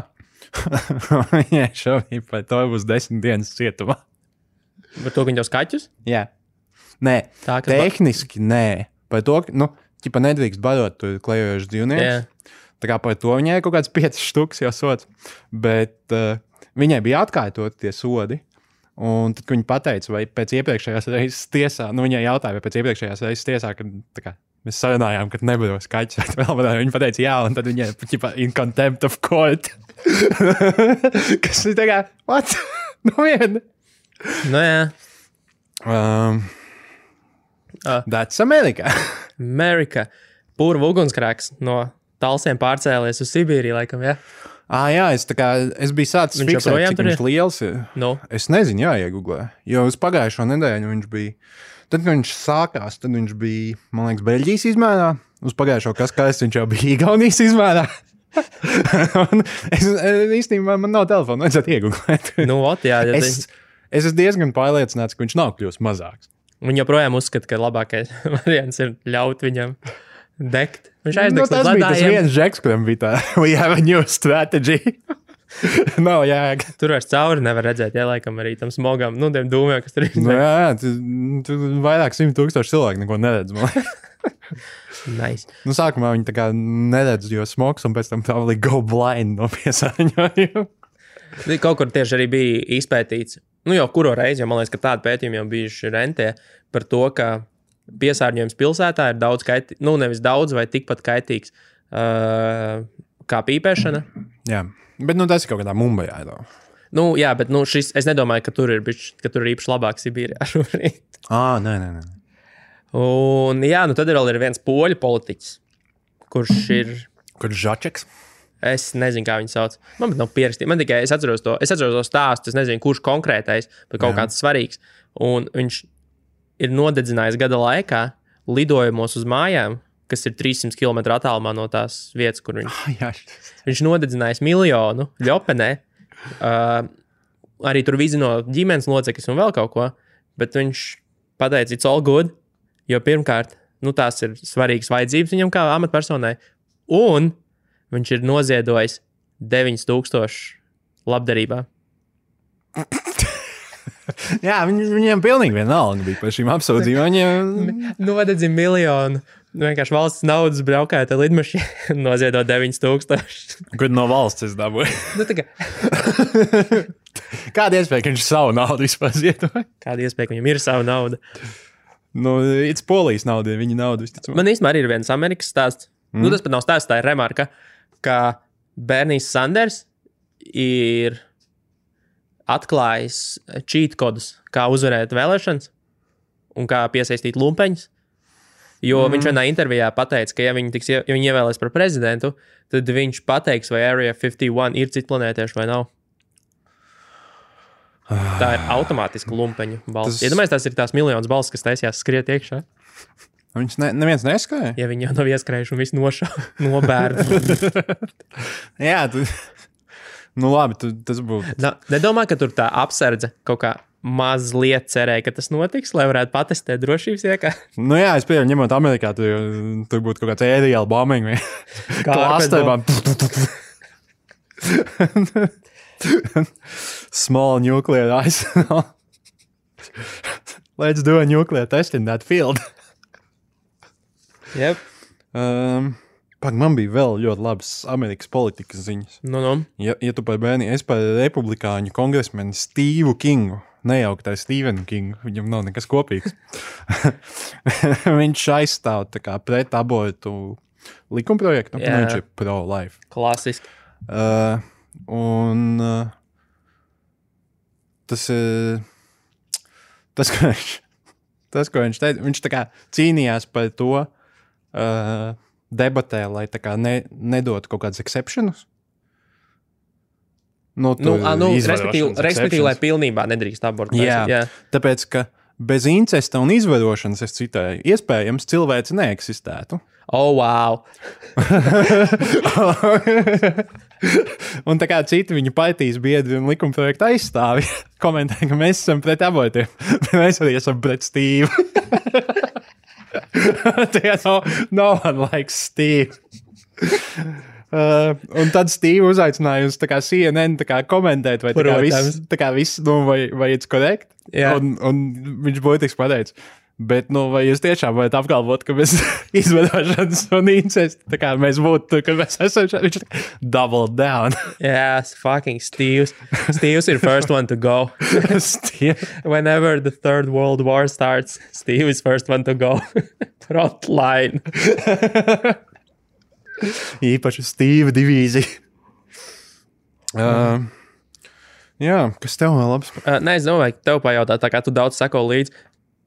Viņai šobrīd par to būs desmit dienas cietumā. Par to, ka viņi jau skaķus? Jā. Nē, Tā, ba- tehniski nē. Par to, ka, nu, ķipa nedrīkst barot tur klejojušas dzīvniekus. Jā. Tā kā par to viņai ir kaut kāds 5 stūks jau sots. Bet uh, viņai bija atkārtot tie sodi. Un tad, kad viņi pateica, vai pēc iepriekšējās reizes tiesā, nu, viņai jautāja, vai pēc iepriekšējās reizes tiesā, kad kā, mēs sarunājām, ka nebaros kaķis, viņa pateica, jā, un tad viņai ķipa, in contempt of court. Kas ir tā kā, what? nu, viena. Nu, jā. Um, Ah. that's America. Amerika. Pūra ugunsgrēks no Talsiem pārcēlies uz Sibīriju, laikam, jā. ah, jā, es, kā, es biju sācis fiksēt, cik viņš liels ir. Nu, Es nezinu, jāiegūlē. Jo uz pagājušo nedēļu viņš bija. Tad, kad viņš sākās, tad viņš bija, man liekas, Beļģijas izmērā. Uz pagājušo kaskais viņš jau bija Igaunijas izmērā. Es īstenībā man nav telefona, vajadzētu iegūt. nu, ot, jā, ja es, es esmu diezgan pārliecināts, ka viņš nav kļuvis mazāks. Viņi joprojām uzskata, ka labākais variants ir ļaut viņam degt. Viņš Nu, aizdegs tas no bija tas ledājiem. viens žeks, kuram bija tā, we have a new strategy. nav jēga. Tur vairs cauri nevar redzēt, ja laikam arī tam smogam, nu, tiem dūmiem, kas tur ir. Nu, jā, tu, tu vairāk simt tūkstoši cilvēku neko neredz. Nice. Nu, sākumā viņi tā kā neredz, jo smogs, un pēc tam tā vēl go blind no piesārņojuma. Kaut kur tieši arī bija izpētīts, nu jau kuro reizi, jo man liekas, ka tādi pētījumi jau bijuši rentē par to, ka piesārņojums pilsētā ir daudz kaitīgs, nu nevis daudz vai tikpat kaitīgs uh, kā pīpēšana. Jā, bet nu, tas ir kaut kādā Mumbajā. Nu, jā, bet nu, šis, es nedomāju, ka tur ir, bišķi, ka tur ir īpaši labāk Sibīrijā šobrīd. Ah, nē, nē, nē. Un jā, nu tad ir vēl ir viens poļu politiķis, kurš ir. Kurš žačeks? Es nezinu, kā viņu sauc. Man nav pierakstīts. Man tikai es atceros to, es atceros to stāstu. Es nezinu, kurš konkrētais, bet kaut Jā. kāds svarīgs. Un viņš ir nodedzinājis gada laikā lidojumos uz mājām, kas ir 300 km attālumā no tās vietas, kur viņš, šis- viņš nodedzinājis miljonu ļopenē. Uh, arī tur vizino ģimenes locekļus un vēl kaut ko. Bet viņš pateica, it's all good. Jo pirmkārt, nu, tās ir svarīgas vajadzības viņam kā amatpersonai. Un viņš ir noziedojis 9000 labdarībā. jā viņ, viņiem pilnīgi vienalga bija par šīm apsūdzībām. Viņiem... Nodedzina miljonu. Vienkārši valsts naudas braukāta lidmašīna noziedo 9000. Kur no valsts es dabūju? nu, kā, Kāda iespēja, ka viņš savu naudu vispār zietoja? kāda iespēja, ka viņam ir sava nauda? Nu, it's polijas nauda, viņa nauda visticamāk. Man īstenībā arī ir viens Amerikas stāsts. Mm. Nu, tas pat nav stāsts, tā ir remarka, ka Bernijs Sanders ir atklājis cheat kodus, kā uzvarēt vēlēšanas un kā piesaistīt lumpeņus. Jo mm. viņš vienā intervijā pateica, ka, ja viņi, tiks, ja viņi ievēlēs par prezidentu, tad viņš pateiks, vai Area 51 ir citplanētieši vai nav. Tā ir automātiska lumpeņu balss. Tas-. Iedomājieties, tas ir tās miljonas balss, kas taisījās skriet iekšā. Viņš ne, neviens neskrēja. Ja viņi jau nav ieskrējuši un viss nošāva, nobērta. Jā, tu... nu labi, tu, tas būtu. Nedomā, ka tur tā apsardze kaut kā mazliet cerēja, ka tas notiks, lai varētu patestēt drošības iekārtu. Nu jā, es pieņemu, ņemot Amerikā, tur, tur būtu kaut kāds ēdielas bombing. Klāstībām. Small nuclear arsenal. Let's do a nuclear test in that field. Yep. Um, Pak, man bija vēl ļoti labas Amerikas politikas ziņas. Nu, nu. Ja, ja tu par bērnu, es par republikāņu kongresmenu Stīvu Kingu, nejauktais Stevenu Kingu, viņam nav nekas kopīgs. Viņš aizstāv pret abortu likumprojektu, Jā. nu, viņš ir pro-life. Klasiski. Uh, un uh, tas ir tas, ko viņš, tas, ko viņš teica. Viņš cīnījās par to uh, debatē, lai kā ne, nedotu kaut kādas exceptions. Nu, Nu, a, nu, respektīvi, respektīvi, lai pilnībā nedrīkst abortēt. Jā. jā. Tāpēc, ka bez incesta un izvarošanas, es citēju, iespējams, cilvēks neeksistētu. Oh, wow. un tā kā citi viņa partijas biedri un likumprojekta aizstāvi komentē, ka mēs esam pret abortiem, bet mēs arī esam pret Stīvu. Tie nav, nav man laiks Stīvu. Uh, un tad Stīva uzaicināja uz kā CNN kā komentēt, vai Protams. tā kā viss nu, vai, vai it's correct. Jā. Un, un viņš būtiski pateica, bet nu, vai jūs tiešām varat apgalvot, ka mēs izvedošanas un incestu, tā kā mēs būtu kad mēs esam šeit, viņš kā double down. Jā, fucking Steve's. Steve's ir first one to go. Stīva. Whenever the third world war starts, Steve is first one to go. Front line. Īpaši Stīva divīzija. Uh, jā, kas tev vēl labs? Uh, nē, es domāju, ka tev pajautāt, tā kā tu daudz sako līdzi,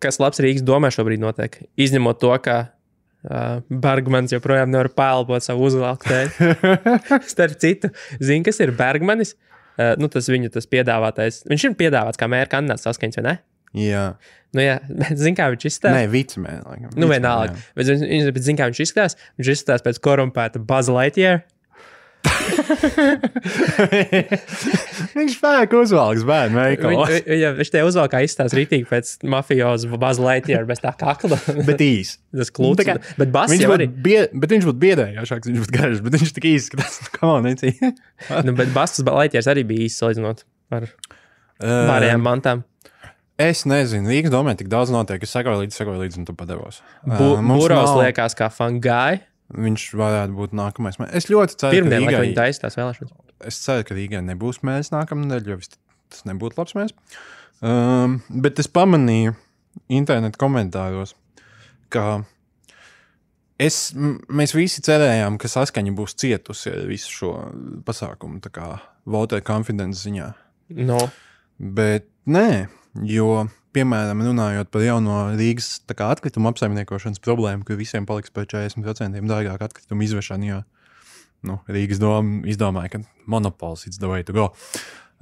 kas labs Rīgas domē šobrīd notiek. Izņemot to, ka uh, Bergmans joprojām nevar pēlpot savu uzvalku tēju. Starp citu, zini, kas ir Bergmanis? Uh, nu, tas viņa tas piedāvātais. Viņš ir piedāvāts kā mēra kandidāts saskaņas, vai ne? Jā, Nu, jā, bet zini, kā viņš izstāsta? nē, vicemē. Laikam. Nu, Vicemē, vienalga. jā. Bet viņš, bet zini, kā viņš izskatās? Viņš izskatās pēc korumpēta Buzz Lightyear. Viņš pērk uzvalks bērnu veikalā. Viņ, viņ, viņš te uzvalkā izstāsta rītīgi pēc mafijos Buzz Lightyear bez tā kakla. Bet īsi. Tas klūts. Nu, kā- Bet Viņš arī. bie, bet viņš būtu biedējošāks, viņš būtu garš, bet viņš tik īsi skatās, kā man necīja. Nu, bet Buzz Lightyear arī bija īsts salīdzinot ar pārējām mantām. Es nezinu, Rīgas domē tik daudz notiek. Es sekoju līdzi, sekoju līdzi, un tu padevos. Bu, Ā, mums Buros nav- liekas kā fangai. Viņš varētu būt nākamais. Es ļoti ceru, Pirmdien, ka Rīgai, viņi taisa tās vēlēšanas. es ceru, ka Rīgai nebūs mēnesis nākamā nedēļa, jo tas nebūtu labs mēnesis. Um, bet es pamanīju internetu komentāros, ka es, mēs visi cerējām, ka saskaņa būs cietusi ar visu šo pasākumu, tā kā voter confidence ziņā. No. Bet nē, jo, piemēram, runājot par jauno Rīgas kā atkritumu apsaimniekošanas problēmu, kur visiem paliks par 40% dārgāk atkritumu izvešana, jo nu, Rīgas doma izdomāja, ka monopols ir the way to go.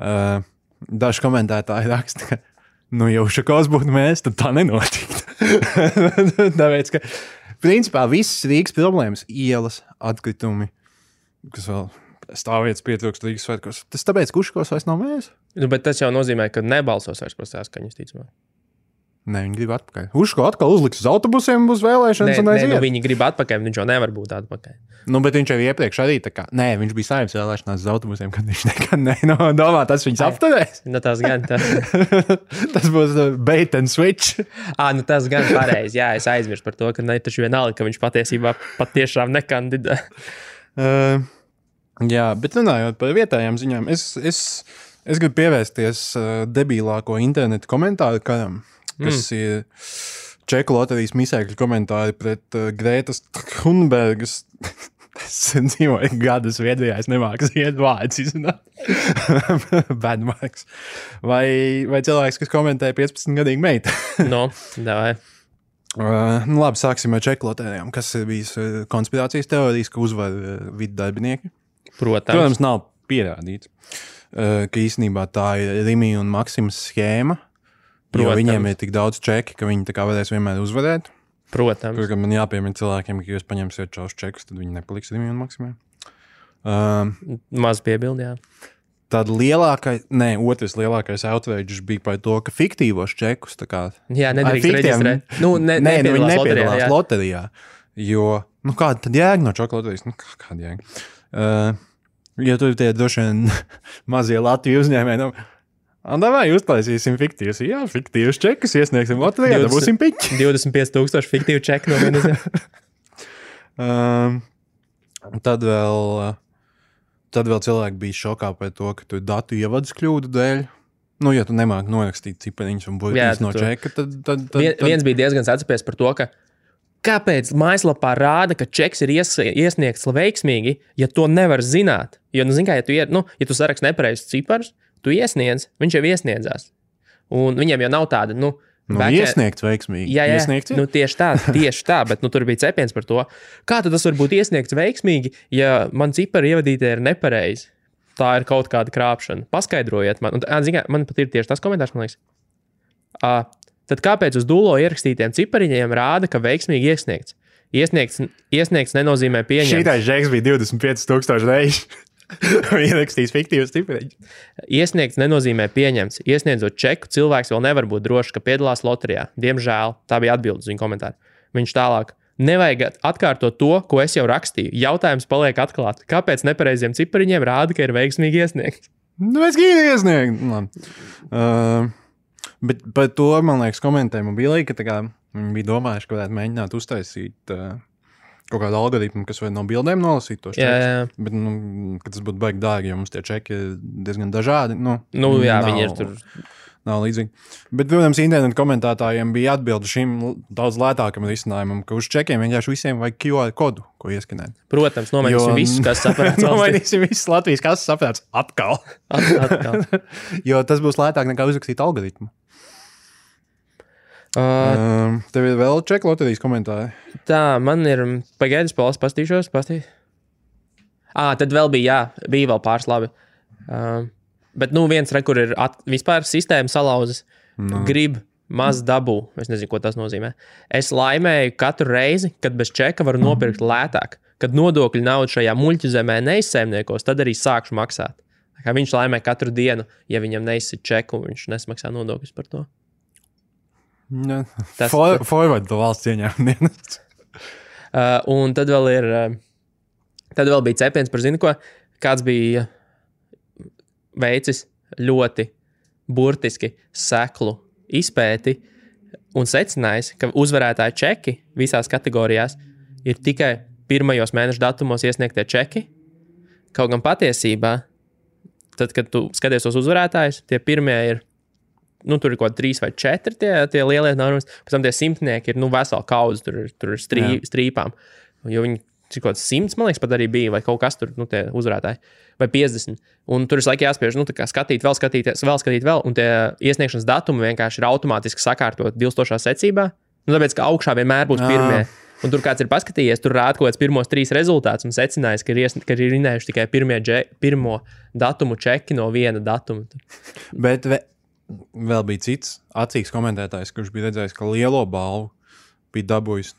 Uh, daži komentētāji raksta, ka, nu, jau šakos būtu mēs, tad tā nenotiktu. Tāpēc, ka, principā, visas Rīgas problēmas, ielas, atkritumi, kas vēl stāvvietas pietrūkst Rīgas svētkos, tas tāpēc, ka Uškos vairs nav mēs. Nu, bet tas jau nozīmē, ka nebalsos vairs par saskaņas ticamā. Nē, viņi grib atpakaļ. Uzko atkal uzliks uz autobusiem, Nē, vēlēšanas, un nē, aiziet. nu, viņi grib atpakaļ, viņš jau nevar būt atpakaļ. Nu, bet viņš jau iepriekš arī tā kā, nē, viņš bija saimnes vēlēšanās uz autobusiem, kad viņš nekad ne, no, domā, tas viņus apturēs. Nu, tas gan, tā. tas būs uh, bait and switch. à, nu, tas gan pareizi. Jā, es aizmirsu par to, ka ne taču vienalga, ka viņš patiesībā patiešām nekandidē. Uh, jā, bet runājot par vietējām ziņām, es, es, es gribu pievērsties uh, debilāko internetu komentāru karam, kas mm. ir Čeku loterijas misēkļu komentāri pret uh, Grētas Hunbergas. Es dzīvoju gadus Zviedrijā, es nemāku ziet vārdus izrunāt. Badmarks. Vai, vai cilvēks, kas komentē 15 gadīgu meitu? no, davai. Uh, nu, labi, sāksim ar čeku lotērijām. Kas ir bijis uh, konspirācijas teorijas, ka uzvar uh, vidu darbinieki? Protams. Protams, nav pierādīts, uh, ka īstenībā tā ir Rimija un Maksimas schēma. Jo Protams. viņiem ir tik daudz čeki, ka viņi varēs vienmēr uzvarēt. Protams. Tur man jāpiemina cilvēkiem, ka, jūs paņemsiet šos čekus, tad viņi nepaliks Rimija un Maksimai. Uh, Maz piebildi, jā. Tad lielākais, ne, otrs lielākais outrage bija par to, ka fiktīvos čekus tā kā Jā, nedrīkst reģistrēt. Nu, ne, Nē, nu, viņi nepiedalās loterijā, jā. loterijā. Jo, nu, kāda tad jēga no čokolādes? Nu, kā- kāda jēga? Uh, jo tur tie droši vien mazie Latvijas uzņēmēji. Nu, Vai uztaisīsim fiktīvus? Jā, fiktīvus čekus iesniegsim Latvijā, tad 20 būsim piņķi. 25,000 fiktīvu čeku no vienas. Um, Un Tad vēl, tad vēl cilvēki bija šokā par to, ka tu datu ievadas kļūdu dēļ. Nu, ja tu nemāki norakstīt cipariņus un burbuļus no čeka, tad, tad, tad, tad viens bija diezgan atsapies par to, ka kāpēc mājaslapā rāda, ka čeks ir ies, iesniegts veiksmīgi, ja to nevar zināt. Jo, nu, zin kā, ja tu, ier, nu, ja tu saraksti nepareizus ciparus, tu iesniedz, viņš jau iesniedzās. Un viņiem jau nav tāda, nu, nu, backend- iesniegts veiksmīgi. Jā, jā. Iesniegts, nu, tieši tā, tieši tā, bet nu, tur bija cepiens par to, kā tas var būt iesniegts veiksmīgi, ja man cipari ievadītie ir nepareizi. Tā ir kaut kāda krāpšana. Paskaidrojiet man, un, ā, zini kā, man pat ir tieši tas komentārs, man liekas. Uh, tad kāpēc uz dūlo ierakstītiem cipariņiem rāda, ka veiksmīgi iesniegts? Iesniegts, iesniegts nenozīmē pieņemt. Šitais žeks bija 25,000 reizes. Ierakstījis fiktīvas cipariņus. Iesniegts nenozīmē pieņemts. Iesniedzot čeku, cilvēks vēl nevar būt drošs, ka piedalās loterijā. Diemžēl tā bija atbilde uz viņa komentāru. Viņš tālāk. Nevajag atkārtot to, ko es jau rakstīju. Jautājums paliek atklāts. Kāpēc nepareiziem cipariņiem rāda, ka ir veiksmīgi iesniegts? Nu, es gribu iesniegt. Labi. Uh, bet par to, man liekas, komentēja mobilī, ka kā, viņi bija domājuši, ka varētu mēģināt uztaisīt uh, kaut kādu algoritmu, kas var no bildēm nolasīt to jā. Bet nu, tas būtu baigi dārgi, jo mums tie čeki ir diezgan dažādi. Nu, Nu, jā, nav- viņi ir tur. Nav līdzīgi. Bet, protams, internetu komentētājiem bija atbilde šim daudz lētākam risinājumam, ka uz čekiem vienkārši visiem vajag QR kodu, ko ieskanēt. Protams, nomainīsim Jo- visus, kas saprot. Nomainīsim visus Latvijas kases saprāts atkal. Atkal. jo tas būs lētāk nekā uzrakstīt algoritmu. Uh, Um, tev ir vēl čeka loterijas komentāri. tā, man ir pagaidis, palas, pastīšos, pastī. Ah, tad vēl bija, jā, bija vēl pāris labi. Uh, bet, nu, viens, re, kur ir at, vispār sistēma salauzis, Nu. grib maz dabū. Es nezinu, ko tas nozīmē. Es laimēju katru reizi, kad bez čeka varu nopirkt lētāk. Kad nodokļu naudu šajā muļķu zemē neizsēmniekos, tad arī sākšu maksāt. Kā viņš laimē katru dienu, ja viņam neizsit čeku, viņš nesmaksā nodokļus par to. Ja. Tas- For, forward valsts ieņēmumu dienestu. Uh, un tad vēl ir. Uh, tad vēl bija cepiens par zinu, ko kāds bija veicis ļoti burtiski seklu izpēti un secinājis, ka uzvarētāji čeki visās kategorijās ir tikai pirmajos mēnešu datumos iesniegtie čeki. Kaut gan patiesībā, tad, kad tu skaties uz uzvarētājus, tie pirmie ir. Nu, tur ir kaut kādi trīs vai četri tie, tie lielie normas. Pēc tam tie simtnieki ir nu, vesela kaudze, tur, tur ir strī, Jā. strīpām. Jo viņi cik kaut kāds simts, man liekas, pat arī bija, vai kaut kas tur, nu, tie uzvarētāji, vai 50. Un tur ir laika jāspiež, nu, tā kā skatīt, vēl skatīties, vēl skatīt, vēl, un tie iesniegšanas datumi vienkārši ir automātiski sakārtot dilstošā secībā. Nu, tāpēc, ka augšā vienmēr būs Jā. pirmie. Un tur kāds ir paskatījies, tur rāda kaut kāds pirmos trīs rezultātus un secinājis, ka ir, ies, ka ir minējuši tikai pirmie, dže, pirmo datumu čeki no viena datuma. Bet vēl bija cits acīgs komentētājs, kurš bija redzējis, ka lielo balvu bija dabūjis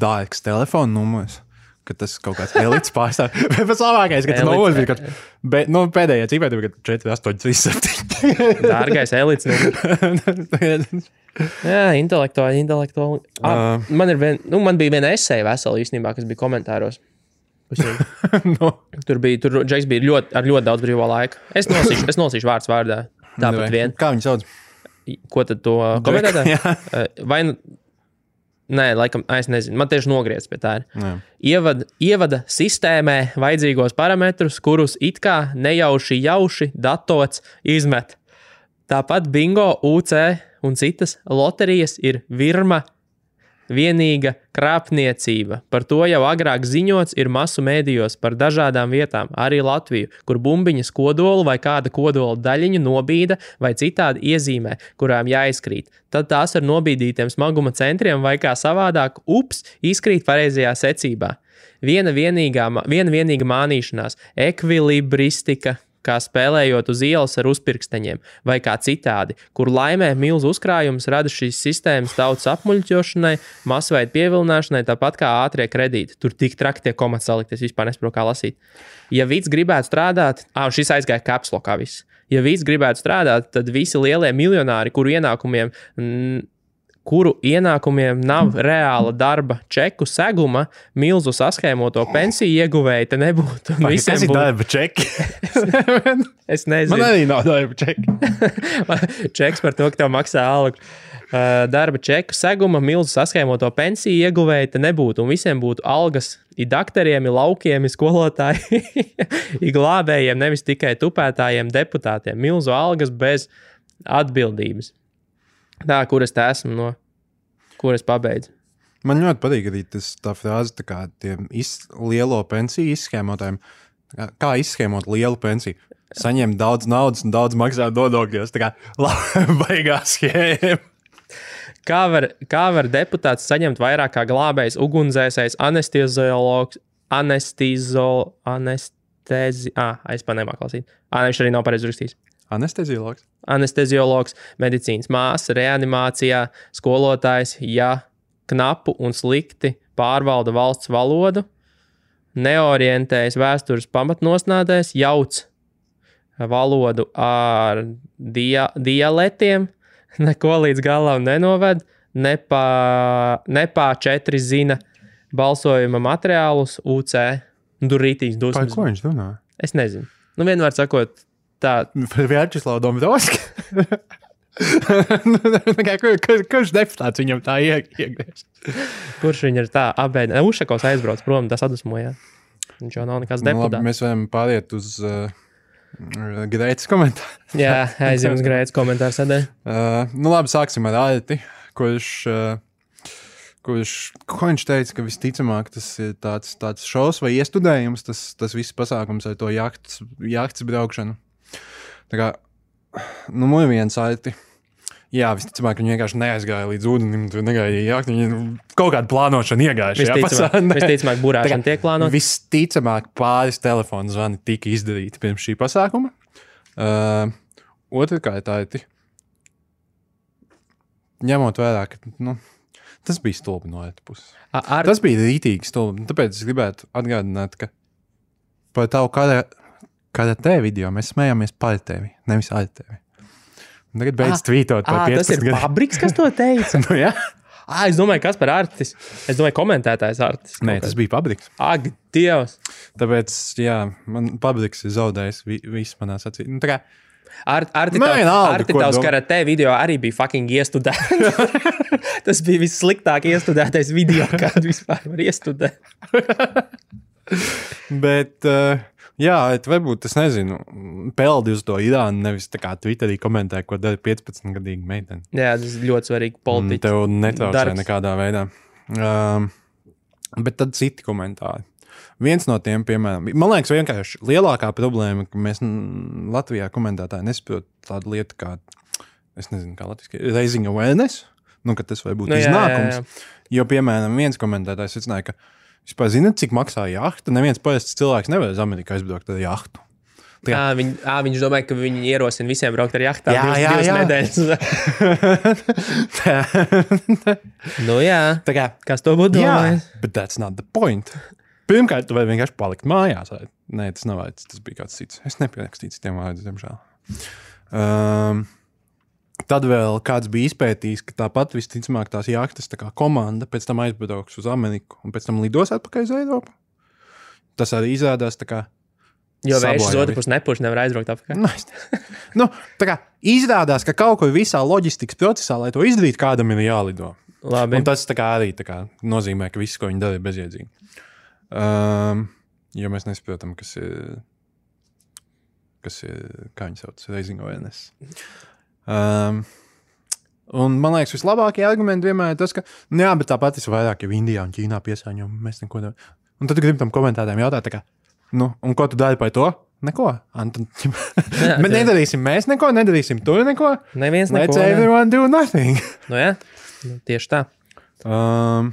dārgs telefona numurs. Ka tas kaut kāds elites pārstāvs. Pats labākais, ka tas numurs bija. Kad, bet, nu, pēdējā cipē bija 4, 8, 3, 7. Dārgais elites. Nu, jā, intelektuāli, intelektuāli. Ah, Ā. man, vien, nu, man bija viena esēja vesela īstenībā, kas bija komentāros. No. Tur bija, tur Džeks bija ļoti, ar ļoti daudz brīvā laika. Es nolasīšu, es nolasīšu vārds vārdā. Tāpat vien. Kā viņi sauc? Ko tad to komentētā? Jā. Vai nu. Nē, laikam, ā, es nezinu. Man tieši nogriezts pie tā. Ir. Jā. Ievada, ievada sistēmē vajadzīgos parametrus, kurus it kā nejauši jauši datots izmet. Tāpat bingo, UC un citas loterijas ir virma vienīga krāpniecība. Par to jau agrāk ziņots ir masu mēdījos par dažādām vietām, arī Latviju, kur bumbiņas kodolu vai kāda kodola daļiņu nobīda vai citādi iezīmē, kurām jāizkrīt. Tad tās ar nobīdītiem smaguma centriem vai kā savādāk, ups, izkrīt pareizajā secībā. Viena vienīgā, viena vienīga mānīšanās, ekvilibristika, kā spēlējot uz ielas ar uzpirksteņiem, vai kā citādi, kur laimē milzu uzkrājumus rada šīs sistēmas tautas apmuļķošanai, masveida pievilināšanai, tāpat kā ātrie kredīti. Tur tik traki tie komats salikt, es vispār nesaprotu, kā lasīt. Ja Vīts gribētu strādāt, ah, šis aizgāja kapslokā viss. Ja Vīts gribētu strādāt, tad visi lielie miljonāri, kuru ienākumiem mm, kuru ienākumiem nav reāla darba čeku seguma, milzu saskaņoto pensiju ieguvēja, te nebūtu. Visiem Tas ir būtu- darba čeki. Es Man nezinu, arī nav darba čeki. čeks par to, ka tev maksā algu. Uh, darba čeku seguma, milzu saskaņoto pensiju ieguvēja, te nebūtu. Un visiem būtu algas, ir doktoriem, ir laukiem, ir skolotājiem, ir glābējiem, nevis tikai tupētājiem, deputātiem. Milzu algas bez atbildības. Tā, kur es te esmu, no kuras pabeidzu. Man ļoti patīk arī tas, tā frāze, tā kā tiem iz, lielo pensiju izschēmotājiem. Tā Kā, izschēmot lielu pensiju? Saņemt daudz naudas un daudz maksāt nodokļos. Tā kā labi, baigās schēma. Kā var, kā var deputāts saņemt vairāk kā glābējs, ugunsdzēsējs, anesteziologs, anestezo, anestezi... Ah, es pat nemāku lasīt. Ah, viņš arī nav pareizi rakstījis. Anesteziologs. Anesteziologs, medicīnas māsa, reanimācijā, skolotājs, ja knapu un slikti pārvalda valsts valodu, neorientējas vēstures pamatnosnādēs, jauc valodu ar dia dialektiem, neko līdz galam nenoved, nepā, nepā četri zina balsojuma materiālus, UC, durītīs Par dusmas. ko viņš runā? Es nezinu. Nu, vienmēr sakot, Vjačeslavu Dombrovski. Kur- kur- Kurš deputāts viņam tā ie- iegriež? kurš viņu ir tā apbēdījis. Ušakovs aizbrauc prom, tas atdusmoja. Viņš jau nav nekas Nu, labi, deputāts. mēs varam pāriet uz uh, Grētas komentāru. Jā, aizjām uz grētas komentāru sēdē. Uh, nu, labi, sāksim ar Aiti, kurš, uh, kurš ko viņš teica, ka visticamāk tas ir tāds, tāds šovs vai iestudējums, tas, tas viss pasākums ar to jahtas braukšanu. Tā kā, nu, mūžīgi viens Aiti. Jā, visticamāk, viņi vienkārši neaizgāja līdz ūdenim, tur negaidīja jahtu. Viņi nu, kaut kādu plānošanu iegāja šajā Visticamāk, burāšana tiek plānota. Visticamāk, pāris telefonu zvani tika izdarīti pirms šī pasākuma. Uh, Otrakārt, tā ir. Ņemot vērā, ka nu, tas bija stulbi no otras puses. Ar, Tas bija rītīgi stulbi. Tāpēc es gribētu atgādināt, ka par tavu kara, karatē video mēs smējāmies par tevi, nevis ar tevi. Un Tagad beidz Ah, tvītot par à, tas 15 ir gadiem. Fabriks, kas to teica. Nu, jā? À, es domāju, kas par artis. Es domāju, komentētājs artis. Nē, tas bija pabriks. Ak, Dievs! Tāpēc, jā, man pabriks ir zaudējis vi, visu manā acīs. Nu, Ar, arti Man tav- vienalga, arti tavs karatē video arī bija fucking iestudēts. tas bija vissliktāk iestudētais video, kādu vispār var iestudēt. Bet, uh, jā, varbūt tas nezinu. Peldi uz to Irānu, nevis tā kā Twitterī komentē, ko dara 15-gadīga meitene. Jā, tas ir ļoti svarīgi Un politiski. Tev netraucē darbs. nekādā veidā. Um, bet tad citi komentāri. Viens no tiem, piemēram, man liekas, vienkārši lielākā problēma, ka mēs mm, Latvijā komentētāji nesaprotam tādu lietu kā, es nezinu, kā latviešu, raising awareness. Nu, ka tas var būt Nu, nu, jā, jā, iznākums. jā. Jo, piemēram, viens komentētājs secināja, ka vispār zināt, cik maksā jahta. Neviens parasts cilvēks nevar uz Ameriku aizbraukt ar jahtu. Tā kā- À, viņ, à, viņš domāja, ka viņi ierosina visiem braukt ar jachtām Jā, divas, jā, jā. nedēļas. nu, jā, Tā kā, kas to būtu jā, domājis? bet that's not the point. Pirmkārt, tu vari vienkārši palikt mājās. vai- Nē, tas nav vajadzīgs. Tas bija kāds cits. Es nepierakstīju citiem vārdiem, diemžēl. Um, tad vēl kāds bija izpētījis, ka tāpat visticamāk tās jahtas tā komanda pēc tam aizbrauks uz Ameriku un pēc tam lidos atpakaļ uz Eiropu. Tas arī izrādās tā kā. Jo vējš uz otru pusi nepuš, nevar aizbraukt apkārt. Nu, nu, tā kā izrādās, ka kaut kur visā loģistikas procesā, lai to izdarītu, kādam ir jālido. Labi. Un tas tā kā arī tā kā nozīmē, ka viss, ko viņi dara, ir bezjēdzīgi. Um, jo mēs nesaprotam, kas ir. Kas ir, kā viņi sauc, raising awareness. Um, un man liekas, vislabākie argumenti vienmēr ir tas, ka, nu jā, bet tāpat ir vairāk, ja Indijā un Ķīnā piesāņo, mēs neko nedarām. Un tad gribam tam komentētājiem jautāt, tā kā, nu, un ko tu dari par to? Neko. Tad, Jā, tā- nedarīsim mēs neko, nedarīsim tur neko. Neviens Let's neko. ne? everyone do nothing. Nu, jā, nu, tieši tā. Um,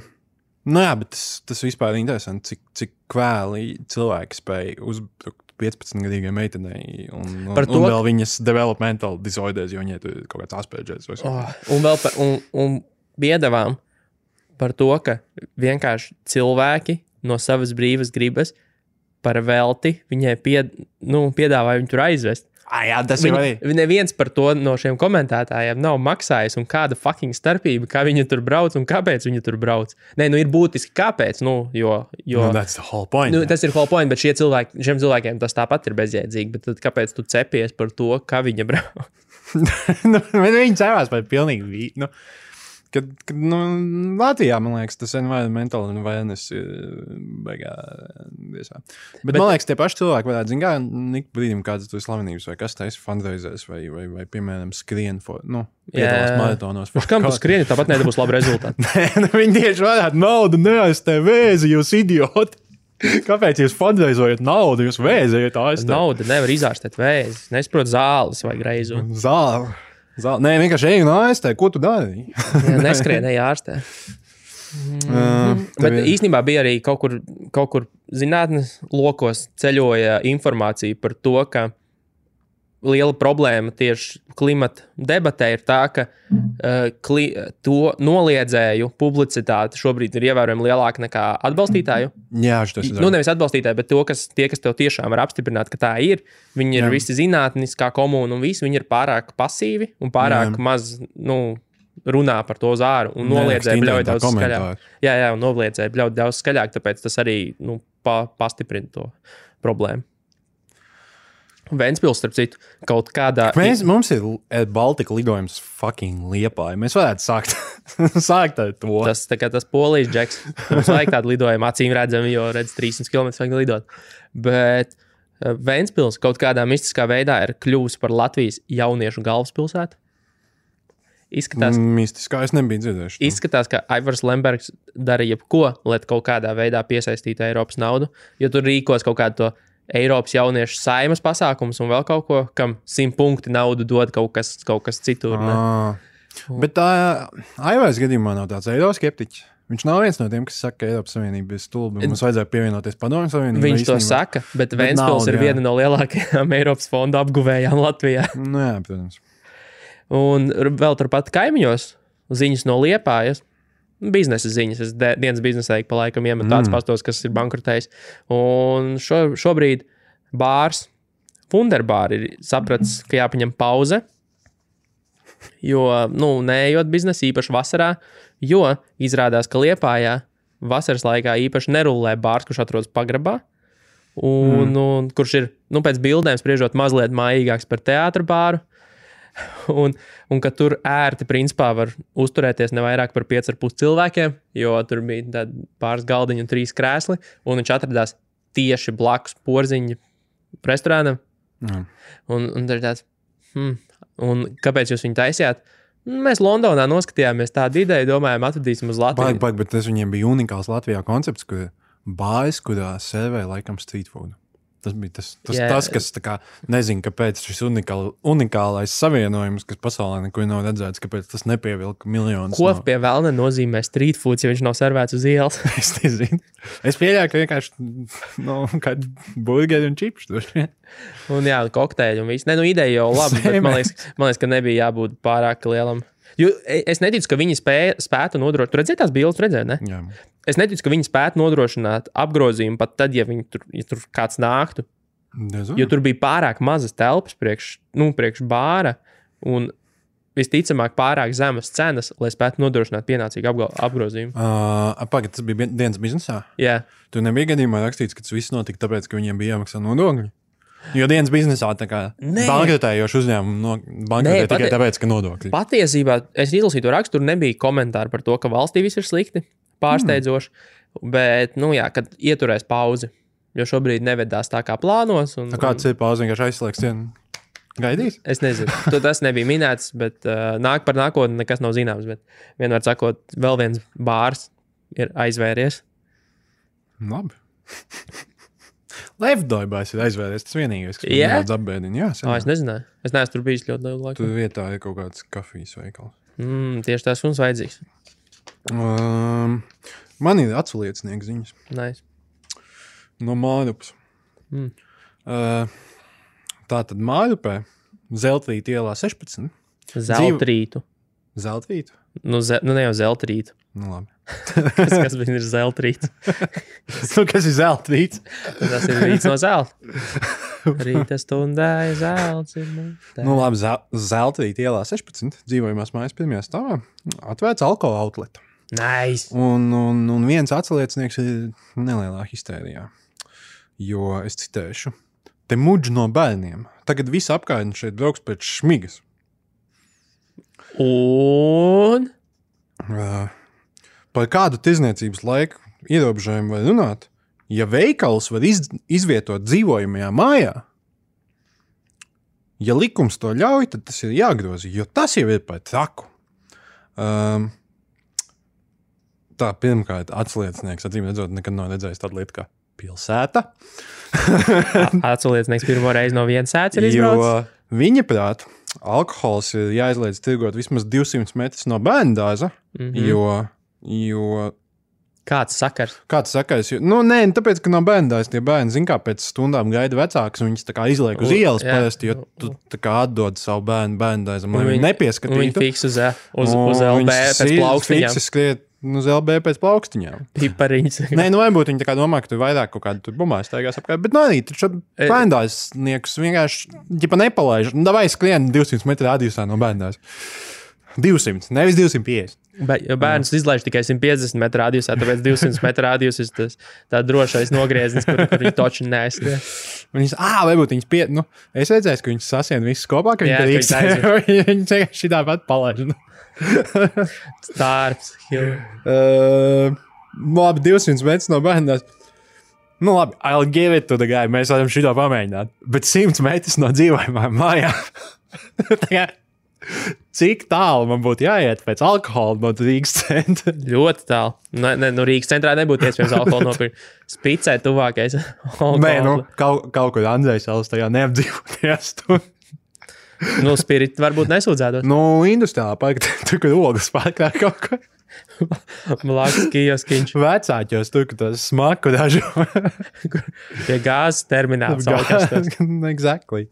nu jā, bet tas, tas vispār ir interesanti, cik, cik kvēli cilvēki spēj uzbrukt 15-gadīgai meitenei. Un, un, Par to, un vēl viņas developmental disorders, jo viņai tur ir kaut kāds aspergers. Oh, un vēl par, un, un biedavām par to, ka vienkārši cilvēki no savas brīvas gribas par velti viņai pied, nu, piedāvāja viņu tur aizvest. Ah, jā, tas ir arī. Viņi, neviens par to no šiem komentētājiem nav maksājis. Kāda fucking starpība, kā viņi tur brauc un kāpēc viņi tur brauc? Nē, nu ir būtiski, kāpēc. Nu, jo, jo, No, that's the whole point. nu, jā. tas ir whole point, bet cilvēki, šiem cilvēkiem tas tāpat ir bezjēdzīgi. Tad kāpēc tu cepies par to, kā viņa brauc? nu, bet viņi cēlās par pilnīgi vītu. Nu, kad, kad, nu, Latvijā, man liekas, tas environmental awareness ir beigā. diezā. Bet, bet, man liekas, tie paši cilvēki varētu zināt, kā ik brīdim kādas tur slavenības vai kas taisa fundraisers vai, vai, vai, piemēram, skrien, for, nu, piedalās maratonos. Uz kam tu skrieni, tāpat nedabūs labu rezultātu. Nē, nu, viņi tieši varētu naudu neaizstē vēzi, jūs idioti. Kāpēc jūs fundraisojat naudu, jūs vēzējat aizstāt? Nauda nevar izārstēt vēzi. Nesaprot zāles vai greizu. Zāle. Zāle. Nē, vienkārši ej un aizstē, ko tu dari? Neskrien, ejārstē. Uh, Bet īstenībā bija arī kaut kur, kaut kur zinātnīs lokos ceļoja informācija par to, ka liela problēma tieši klimata debatē ir tā, ka uh, kli, to noliedzēju publicitāte šobrīd ir ievērojami lielāka nekā atbalstītāju. Jā, tas ir. Nu, nevis atbalstītāji, bet to, kas, tie, kas tev tiešām var apstiprināt, ka tā ir. Viņi ir Jā. visi zinātniskā komūna un visi viņi ir pārāk pasīvi un pārāk Jā. maz nu, runā par to zāru un noliedzēja bļauj daudz skaļāk. Jā, jā, un noliedzēja bļaut daudz skaļāk, tāpēc tas arī nu, pa, pastiprina to problēmu. Vēnspils, starp citu, kaut kādā Mēs, mums ir Air Baltica lidojums fucking liepā. Mēs varētu sākt, sākt ar to. Tas tā kā tas polijas džeks. Mums vajag tādu lidojumu, acīm redzami, jo redz 300 km vajag lidot. Bet eh, Vēnspils kaut kādā mistiskā veidā ir kļuvusi par Latvijas jauniešu galvaspilsētu. Izskatās, mm. Mistiskā es nebiju dzirdējis. izskatās ka Aivars Lembergs dara jebko, lai kaut kādā veidā piesaistītu Eiropas naudu. Jo tur rīkos kaut kādu to Eiropas jauniešu saimas pasākumus un vēl kaut ko, kam simt punkti naudu dod kaut kas, kaut kas citur. ne? Ah. Bet tā Aivārs gadījumā nav tāds eiroskeptiķis. Viņš nav viens no tiem, kas saka, ka Eiropas Savienība ir stulba. Mums vajadzēja pievienoties Padomju Savienībai. Viņš to īstenībā- saka, bet Bet Vēnspils ir viena no lielākajām Eiropas fonda apguvējām Latvijā. Nu, jā, protams. Un vēl turpat kaimiņos ziņas no Liepājas. Biznesa ziņas. Es de- dienas biznesā ik pa laikam iemetu tāds Mm. pastos, kas ir bankrotējis. Un šo, šobrīd bārs, Funderbārs, ir sapratis, ka jāpaņem pauze. Jo, nu, neejot biznesā, īpaši vasarā, jo izrādās, ka Liepājā vasaras laikā īpaši nerulē bārs, kurš atrodas pagrabā. Un, mm. un, kurš ir, nu, pēc bildēm spriežot, mazliet mājīgāks par teātrus bāru. Un, un ka tur ērti principā var uzturēties ne vairāk par 5,5 cilvēkiem, jo tur bija pāris galdiņi un trīs krēsli. Un viņš atradās tieši blakus porziņa restorānam. Jā. Un, un tāds, hmm, un kāpēc jūs viņu taisījāt? Mēs Londonā noskatījāmies tādu ideju, domājām, atvedīsim uz Baigi, Latviju. baigi, bet tas viņiem bija unikāls Latvijā koncepts, kur bāzes, kurā servē laikam street food. Tas bija tas, tas, Jā. tas kas kā, nezinu, kāpēc šis unikāl, unikālais savienojums, kas pasaulē nekur nav redzēts, kāpēc tas nepievilka miljonus. Ko no- pie vēlna nozīmē street food, ja viņš nav servēts uz ielas? Es nezinu. Es pieļauju, ka vienkārši no, kāda burgeri un čips tur. Un jā, kokteļi un viss. Nē, nu ideja jau labi, bet man liekas, man liekas, ka nebija jābūt pārāk lielam. Jo e- es neticu, ka viņi spēja, spētu nodrošināt. Tur redzēt, tās bildes, redzēt, ne? Jā. Es neticu, ka viņi spētu nodrošināt apgrozījumu pat tad, ja, tur, ja tur kāds nāktu. Nezinu. Jo tur bija pārāk mazas telpas priekš, nu, priekš bāra un visticamāk pārāk zemas cenas, lai spētu nodrošināt pienācīgu apgro- apgrozījumu. Uh, Pagaidā, tas bija dienas biznesā. Jā, Tur nebija gadījumā rakstīts, ka tas viss notika tāpēc, ka viņiem bija jāmaksā nodokļi. Jo dienas biznesā tā kā Nē. bankrotējoši uzņēmumi no, bankrotē tikai pati- tāpēc, ka nodokļi. patiesībā es izlasīju to rakstu, tur nebija komentāru par to, ka valstī viss ir slikti, pārsteidzoši. Bet, nu jā, kad ieturēs pauzi, jo šobrīd nevedās tā kā plānos. Un, Tā kāds ir pauze, vienkārši aizslēgts dienu. Gaidīs? Es nezinu, to tas nebija minēts, bet uh, nāk par nākotni nekas nav zināms. Bet vienmēr sakot, vēl viens bārs ir aizvēries. Labi. Lefdoibais ir aizvēries. Tas vienīgais, kas Jā? man apbēdina. Jā, Oh, es nezināju. Es neesmu tur bijis ļoti ilgu laiku. Tur vietā ir kaut kāds kafijas veikals. Mm, tieši tas mums vajadzīgs. Um, man ir atsliecinieks ziņas Nice. no Mārupas. Mm. Uh, tā tad Mārupē, Zeltrīta ielā 16. Zeltrītu. Zeltrīta? Nu, ze, nu, ne jau zeltrītu. Nu, labi. kas, kas ir zeltrīts. nu, kas ir zeltīts? Tas ir rīts no zelta. Rīta stundā ir mūtē. Nu, labi, zel zeltīt ielā 16. dzīvojamās mājas pirmajā stāvā. Atvērts alkohola outlet. Nice. Un, un, un viens atsliecinieks ir nelielā histērijā. Jo es citēšu, te muģi no bērniem. Tagad viss apkārtne šeit brauks pēc šmigas. Un Uh, par kādu tirzniecības laiku ierobežojumu var runāt? Ja veikals var iz, izvietot dzīvojamajā mājā, ja likums to ļauj, tad tas ir jāgroza, jo tas jau ir par traku. Um, tā pirmkārt, atsliecinieks, acīm redzot, nekad nav redzējis tādu lietu kā pilsēta. atsauliecinieks pirmo reizi no vienas sēdes ir izbraucis. viņa prāt, alkohols ir jāizliedz tirgot vismaz 200 metrus no bērnu dārza, mm. -hmm. jo, jo Kāds sakars? Kāds sakais? Jo, nu, nē, tāpēc, ka no bērnās tie bērni, zina, kā pēc stundām gaida vecāks, un viņas izliek uz ielas parasti, jo tu tā kā atdod savu bērnu Un lai viņi Un viņi nepieskatītu. fiks uz, uz, Un uz LB pēc plaukstiņām. skriet uz LB pēc plaukstiņām. Pipariņas. Nē, nu, varbūt viņi tā kā domā, ka tur vairāk kaut kāda bumbuļs staigās apkārt, bet no arī tur E- bērndārznieks vienkārši, ja nepalaiž, nu, vai skrien 200 metru radiusā no bērndārs. 200, nevis 250. Bet, ja bērns izlaiž tikai 150 metru radiusā, tāpēc 200 metru radius ir tas drošais nogrieziens, kur, kur viņi taču neskrien. Viņas, ah, varbūt viņas pie, nu, es redzēju, ka viņas sasien visus kopā, ka viņi viņas drīkst. Viņas vienkārši tāpat palaiž. Nu. Tārps. Uh, labi, 200 metrus no bērnās. Nu, labi, I'll give it to the guy. Mēs varam šito pamēģināt. Bet 100 metrus no dzīvojamām mājām. Cik tālu man būtu jāiet pēc alkohola no Rīgas centra? Ļoti tālu. Ne, ne, nu, Rīgas centrā nebūtu iespējams alkoholu nopirkt. Spicē tuvākais. Nē, nu, kaut, kaut kur Andrejs Salas tajā neapdzīvotajā stundā. nu spirit varbūt nesūdzētos. Nu, industriālā parka, tur, kur ogas pārklā kaut ko. Blakus kioskiņš Vecākos tur, kur tas smaku dažu. pie gāzes termināla. savukārt. exactly.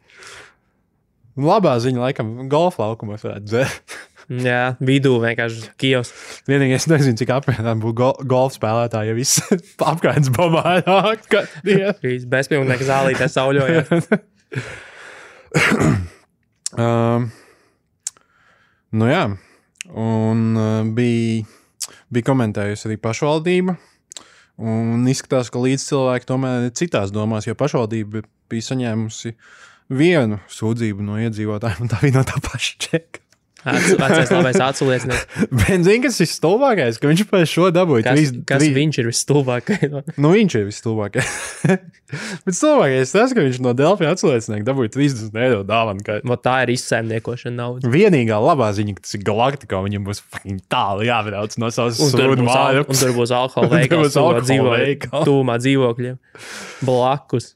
Labā ziņa, laikam, golfa laukumos varētu dzert. Jā, vidū vienkārši kiosks. Vienīgais, nezinu, cik apmierināti būtu go golfa spēlētāji, ja viss apkārtnes bombardāk. Trīs bezpilnīgi zālītē sauļojot. um, nu jā, un uh, bija, bija komentējusi arī pašvaldība. Un izskatās, ka līdz cilvēki tomēr ir citās domās, jo pašvaldība bija saņēmusi vienu sūdzību no iedzīvotājiem, un tā bija no tā paša čeka. Vecais labais atsauliecinieks. Bet zini, kas ir stulbākais, ka viņš par šo dabūja Kas, trīs- kas trīs- viņš ir visstulbākais? Nu, viņš ir visstulbākais. Bet stulbākais tas, ka viņš no Dēlķa atsliecinieka dabūja 30 eiro dāvanu. Ka Vot Tā ir izsēmniekošana nauda. vienīgā labā ziņa, ka tas ir galaktikā, viņam būs tālu jābrauc no savas sūdu al- un tur būs alkohola Un tur veikals, būs alkohola veikals. tūmā dzīvokļiem. Blakus.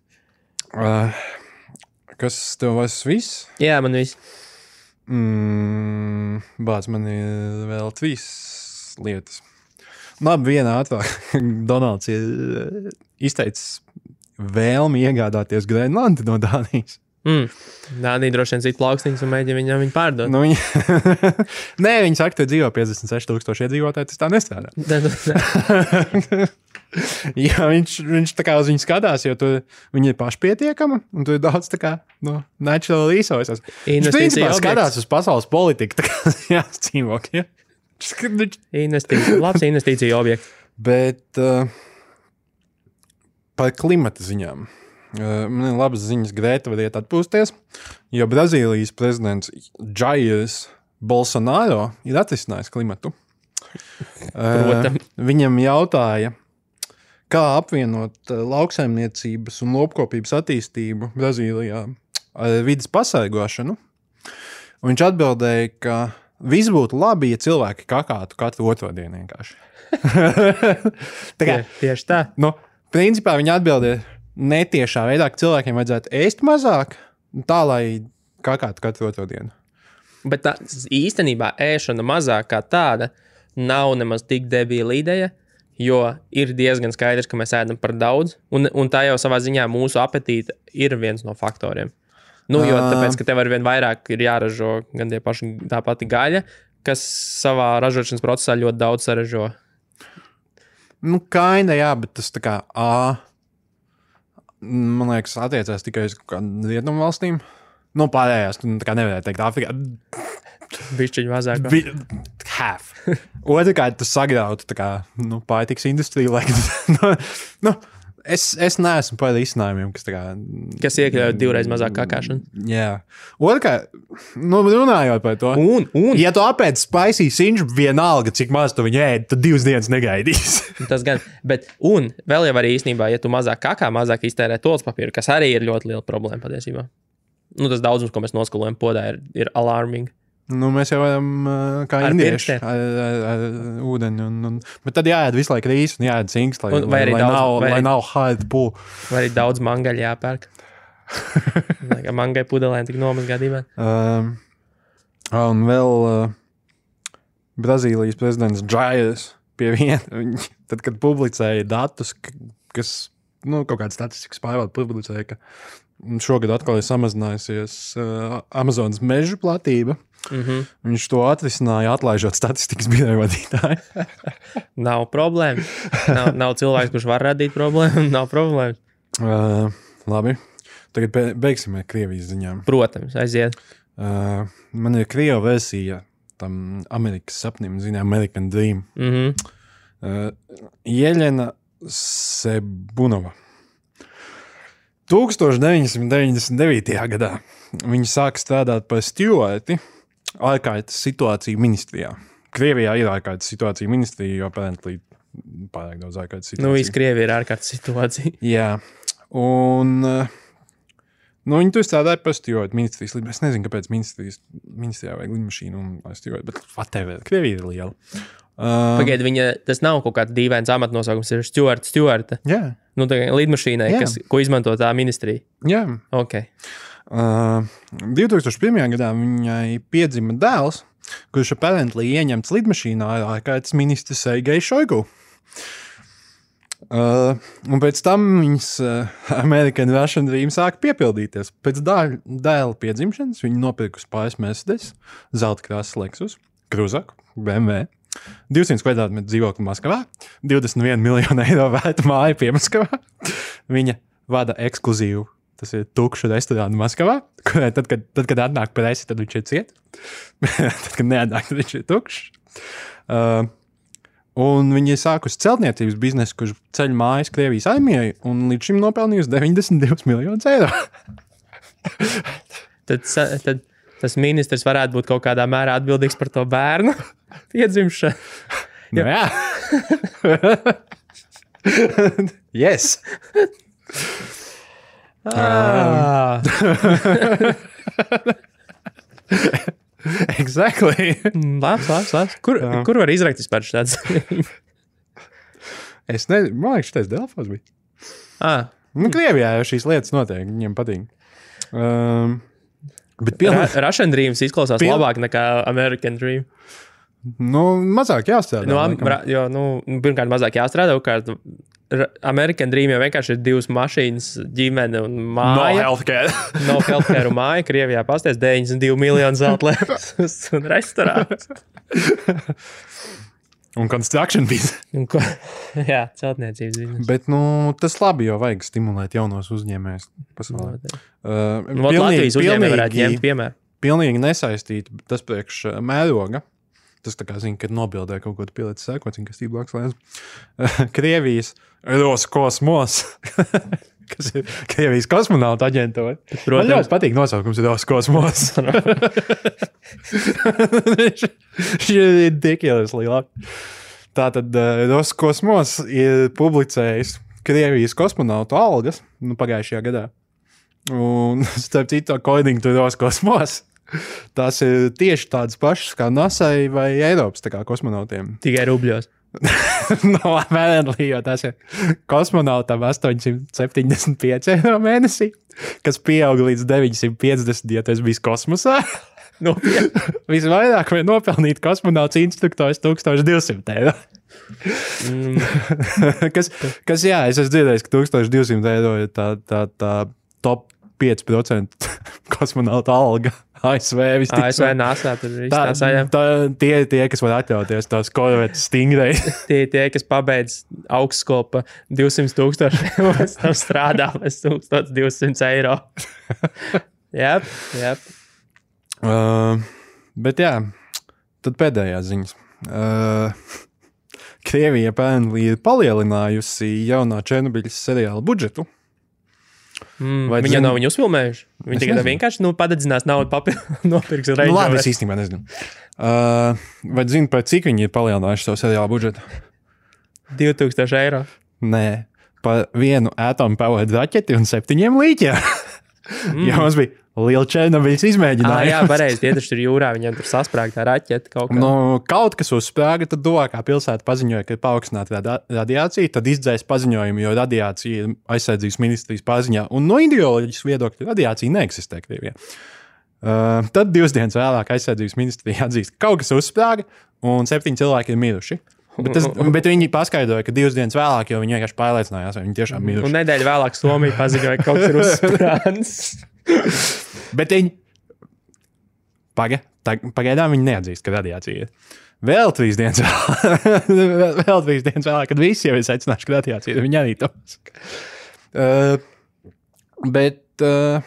Uh, kas tev vairs viss? Jā, man viss. Mm, Bāc, man ir vēl trīs lietas. Labi, viena ātrāk. Donalds ir eh, izteicis vēlmi iegādāties Grenlandi no Dānijas. Mm. Dānija droši vien zina plaukstīņus un mēģina viņam viņu pārdot. Nu, viņa... Nē, viņi saka, ka dzīvo 56,000 iedzīvotāji. Tas tā nestrādā. Jā, viņš, viņš tā kā uz viņu skatās, jo tur viņi ir pašpietiekami un tur ir daudz tā kā no natural resources. Viņš principā objekts. skatās uz pasaules politiku, tā kā jā, dzīvokļi. Viņš Investīcija, labs investīcija objekts. Bet uh, par klimata ziņām. Uh, man ir labas ziņas, Grēta variet atpūsties, jo Brazīlijas prezidents Jairs Bolsonaro ir atrisinājis klimatu. Uh, viņam jautāja, kā apvienot uh, lauksaimniecības un lopkopības attīstību Brazīlijā ar vidas pasargāšanu. Un viņš atbildēja, ka viss būtu labi, ja cilvēki kakātu katru otrdienu vienkārši. tā kā, Tie- Tieši tā. nu, principā viņa atbildēja netiešā veidā, ka cilvēkiem vajadzētu ēst mazāk, tā lai kakātu katru otrdienu. Bet tā īstenībā ēšana mazāk kā tāda nav nemaz tik debīla ideja. Jo ir diezgan skaidrs, ka mēs ēdam par daudz, un, un tā jau savā ziņā mūsu apetīte ir viens no faktoriem. Nu, jo Ā. tāpēc, ka tev ar vien vairāk ir jāražo gan tie paši tā pati gaļa, kas savā ražošanas procesā ļoti daudz saražo Nu, kaina, jā, bet tas tā kā A. Man liekas, attiecās tikai uz kādām rietumu valstīm. Nu, pārējās, nu, tā kā nevarēja teikt, Āfrikā. Bišķiņu mazāk. Vi, half. Otrakārt, tas sagrautu kā, nu, pārtiks industriju. Like, nu, nu, es, es neesmu par risinājumiem, kas kā. Kas iekļauj divreiz mazāk kakāšanu. Jā. Otrakārt, nu, runājot par to. Un, un Ja tu apēdi spicy sinžu, vienalga, cik maz tu viņu ēdi, tad divas dienas negaidīs. tas gan. Bet, un vēl jau arī īstenībā, ja tu mazāk kakā, mazāk iztērē tolas papīru, kas arī ir ļoti liela problēma patiesībā. Nu, tas daudzums, ko mēs noskalojam podā, ir, ir alarming. Nu, mēs jau uh, kā Ar indieši, pirkstiem. ar, ar, ar ūdeni. Un, un, bet tad jāēd visu laiku rīsu un jāēd zinks, lai, Un arī lai, daudz- nav, vai lai nav hard pool. Vai arī daudz mangaļu jāpērk. Lai mangai pudelēm tik nomazgāt dīvaini. Um, un vēl uh, Brazīlijas prezidents Džairs pie viena, tad, kad publicēja datus, kas nu, kaut kāda statistikas pārvalde publicēja, ka šogad atkal ir samazinājusies uh, Amazonas meža platība. Mm -hmm. Viņš to atrisināja, atlaižot statistikas biroja vadītāju. Nav problēma. Nav, nav cilvēks, kurš var radīt problēmu. Nav problēma. uh, labi, tagad be- beigsim ar Krievijas ziņām. Protams, aiziet. Uh, man ir Krievija versija tam Amerikas sapnim, zinām, American Dream. Mm -hmm. Uh, Jeļena Sebunova. 1999. gadā viņa sāka strādāt par stūrēti ārkārtas situāciju ministrijā. Krievijā ir ārkārtas situācija ministrija, jo apparently pārāk daudz ārkārtas situāciju. Nu, viss Krievija ir ārkārtas situācija. Jā, un nu, viņi tur strādāja par stūrēti ministrijas lidmašīnu. Es nezinu, kāpēc ministrijas, ministrijā vajag lidmašīnu un lai stūrēti, bet whatever, Krievija ir liela. Uh, Pagaidiet, viņa tas nav kaut kāds dīvains amatnosaukums, ir stūra, stūra. jā, Nu, tā kā lidmašīnai, Jā. kas, ko izmanto tā ministrija. jā. Ok. Uh, 2001. gadā viņai piedzima dēls, kurš apparently ieņemts lidmašīnā ar ārkārtas ministru Sergeju Šoigu. Uh, un pēc tam viņas uh, American Russian Dream sāka piepildīties. Pēc dēla piedzimšanas viņa nopirkusi pāris Mercedes, zelta krāsas Lexus, Kruzaku, BMW. 200 kvadrātmetru dzīvokli Maskavā, 21 miljonu eiro vērta māja pie Maskavā. Viņa vada ekskluzīvu Tas ir tukšs restorāns Maskavā, kurai tad, kad, tad, kad atnāk presi, tad viņš ir ciet. tad, kad neatnāk, tad viņš ir tukšs. Uh, un viņi ir sākusi celtniecības biznesu, kurš ceļ mājas Krievijas armijai, un līdz šim nopelnījusi 92 miljonus eiro. Tad, tad tas ministrs varētu būt kaut kādā mērā atbildīgs par to bērnu piedzimšanu. Nu, jā, yes. Ah, Exactly. labs, labs, labs. Kur, Jā. kur var izrakt vispār šāds? es nezinu, man liekas, tas Delfos bija. ah, Nu, Krievijā jau šīs lietas notiek, viņiem patīk. Um, bet Ra pilnīgi, Russian Dreams izklausās Pil- labāk nekā American Dream. nu, mazāk jāstrādā. Nu, am, ra, jo, nu, pirmkārt, mazāk jāstrādā. Otrkārt, American Dream jau vienkārši ir divas mašīnas, ģimene un no māja. healthcare. No healthcare un māja. Krievijā pastāv 92 miljonu zelta lietas un restorāns. un construction ko- Jā, celtniecības ziņas. Bet nu, tas labi, jo vajag stimulēt jaunos uzņēmējus pasaulē. Uh, Nu, Latvijas uzņēmēji varētu ņemt piemēru. pilnīgi nesaistīti tas priekš uh, mēroga. Tas tā kā zina, kad nobildē kaut ko pielicis sēkot, kas blakus lēns. Krievijas Roskosmos, kas ir Krievijas kosmonauta aģentūra. Man Protams. ļoti patīk nosaukums Roskosmos. Šī ir ridiculous liela. Tātad uh, Roskosmos ir publicējis Krievijas kosmonautu algas nu, pagājušajā gadā. Un, starp citu, according to Roskosmos, tās ir tieši tādas pašas kā NASA vai Eiropas kosmonautiem. Tikai rubļos. no apmēram, jo tas ir kosmonautam 875 eiro mēnesī, kas pieauga līdz 950, ja tas bija kosmosā. Nopietni. Visvairāk var nopelnīt kosmonauts instruktors 1200 eiro. Mm, kas, kas, jā, es esmu dzirdējis, ka 1200 eiro ir tā, tā, tā top 5% kosmonauta alga ASV visticamāk. ASV NASA tur viss Tā, tā tie, tie, kas var atļauties tos korvetes stingrai. Tie, tie, kas pabeidz augstskolu pa 200 tūkstošiem, pēc tam strādā bez 1200 eiro. Jā, jā. uh, bet jā, tad pēdējās ziņas. Uh, Krievija apparently ir palielinājusi jaunā Černobiļas seriāla budžetu. Mm, Vai Viņa zini- nav viņu uzfilmējuši. Tagad nezinu. vienkārši nu, padedzinās naudu, papildinās, nopirks Nu, reizes. labi, es īstenībā nezinu. Uh, vai zini, par cik viņi ir palielinājuši savu seriāla budžetu? 2000 eiro. Nē, par vienu atomu pavadu raķeti un septiņiem līķiem. Mm. Jā, mums bija liela Černobiļas Ah, izmēģinājuma. jā, pareizi. Tie taču tur jūrā, viņiem tur sasprāgta raķete kaut kā. Nu, kaut kas uzsprāga, tad tuvākā pilsēta paziņoja, ka ir paaugstināta radiācija. Tad izdzēs paziņojumu, jo radiācija ir aizsardzības ministrijas paziņā. Un no ideoloģijas viedokļa radiācija neeksistē Krievijā. Uh, tad divas dienas vēlāk aizsardzības ministrija atzīst, ka kaut kas uzsprāga un septiņi cilvēki ir miruši. Bet, tas, bet viņi paskaidroja, ka divas dienas vēlāk, jo viņi vienkārši pārliecinājās, vai viņi tiešām Un miruši. nedēļu vēlāk Somija paziņoja, ka kaut kas ir uzsprādzis. Bet viņi. Paga, tag, pagaidām viņi neatzīst, ka radiācija ir. Vēl trīs dienas vēlāk, vēl trīs dienas vēlāk, kad visi jau ir secinājuši, ka radiācija ir. Viņi arī to saka. Uh, bet, uh,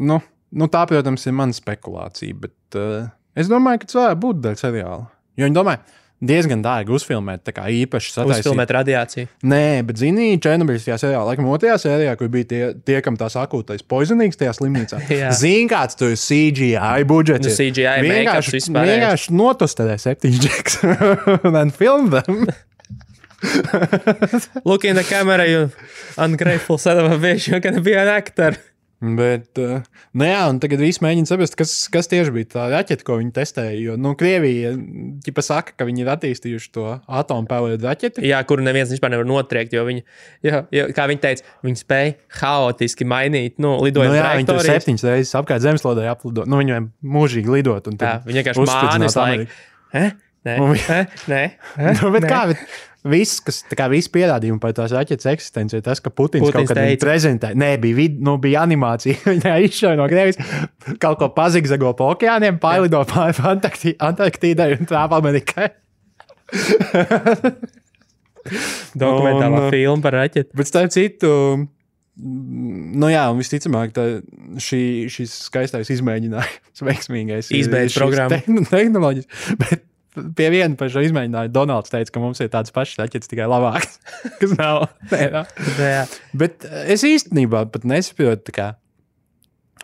nu, nu, tā, protams, ir mana spekulācija. Bet uh, es domāju, ka tas varētu būt daļa seriāla. Jo viņi domā, diezgan dārgi uzfilmēt, tā kā īpaši sataisīt. Uzfilmēt radiāciju. Nē, bet zini, Černobiļas tajā sērijā, laikam, otrajā sērijā, kur bija tie, tie kam tās akūtais poizonīgs tajā slimnīcā. Zini, kāds tur ir CGI budžets. Nu. CGI, vienkārši, vienkārši notustē septiņus džeks un film them. Look in the camera, you ungrateful son of a bitch, you're gonna be an actor. Bet, uh, nu jā, un tagad viss mēģina saprast, kas, kas tieši bija tā raķete, ko viņi testēja. Jo, nu, Krievija ģipa saka, ka viņi ir attīstījuši to atomu pēlēju raķeti. Jā, kuru neviens vispār nevar notriekt, jo viņi, jo, jo, kā viņi teica, viņi spēja haotiski mainīt, nu, Nu, lidojumu jā, viņi tur septiņas reizes apkārt zemeslodē aplidot. Nu, viņiem mūžīgi lidot. un Jā, tad viņi vienkārši uzspridzināt mānis, lai. Ameriku. Eh? Nē, Un eh? nē, eh? Nu, bet Nē. kā, bet viss, kas, viss pierādījumi par tās raķetes eksistenci, ir tas, ka Putins, Putins kaut kad teica. prezentē. Nē, bija, vid, nu, bija animācija. Viņa izšauja no Krievijas, kaut ko pazigzago pa okeāniem, pārlido pāri Antarkti- Antarktīdai un trāpa Amerikai. Dokumentālā Un, filma par raķeti. Bet starp citu, nu jā, un visticamāk, šī, šis skaistais izmēģinājums, veiksmīgais, tehn- Tehnoloģijas. Bet pie viena par šo izmēģinājumu Donalds teica, ka mums ir tāds pašs raķets, tikai labāks. Kas nav. Nē, nav. Jā, Bet eh, es īstenībā pat nesaprotu, kā,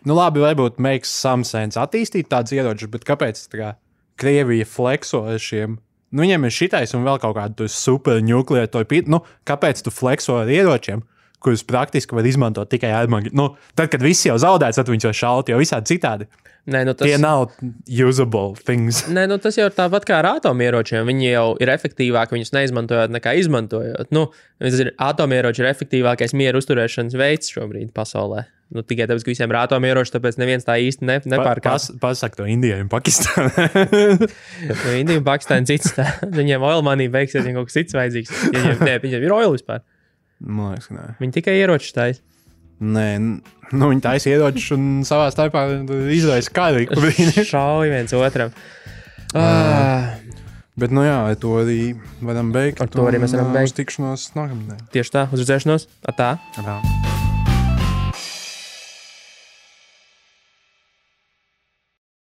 nu labi, varbūt makes some sense attīstīt tādus ieročus, bet kāpēc kā Krievija flexo ar šiem? Nu, viņiem ir šitais un vēl kaut kāda supernukleāra pīta. Nu, kāpēc tu flexo ar ieročiem, kurus praktiski var izmantot tikai armagi? Nu, tad, kad viss jau zaudēts, tad viņš jau šaut, jo visādi citādi. Nē, nu tas, Tie nav usable things. Nē, nu tas jau ir tāpat kā ar atomieročiem. Viņi jau ir efektīvāki viņus neizmantojot, nekā izmantojot. Nu, ir atomieroči ir efektīvākais miera uzturēšanas veids šobrīd pasaulē. Nu, tikai tāpēc, ka visiem ir atomieroči, tāpēc neviens tā īsti ne, nepārkāpj. Pas, pasaka to Indijai un Pakistānai. Nu, Indija un Pakistāna cits. Tā. Viņiem oil money beigsies, viņiem kaut kas cits vajadzīgs. Viņiem, nē, viņiem ir oil vispār. Man liekas, ka nē. Viņi tikai ieroči taisa. Nē, nu, viņi taisa ieročus un savā starpā izraisa pa brīdim. Šauj viens otram. Ah, Bet, nu jā, ar to arī varam beigt. Ar to arī mēs varam beigt. Uz tikšanos nākamnedēļ. tieši tā, uz redzēšanos. Atā. Tā.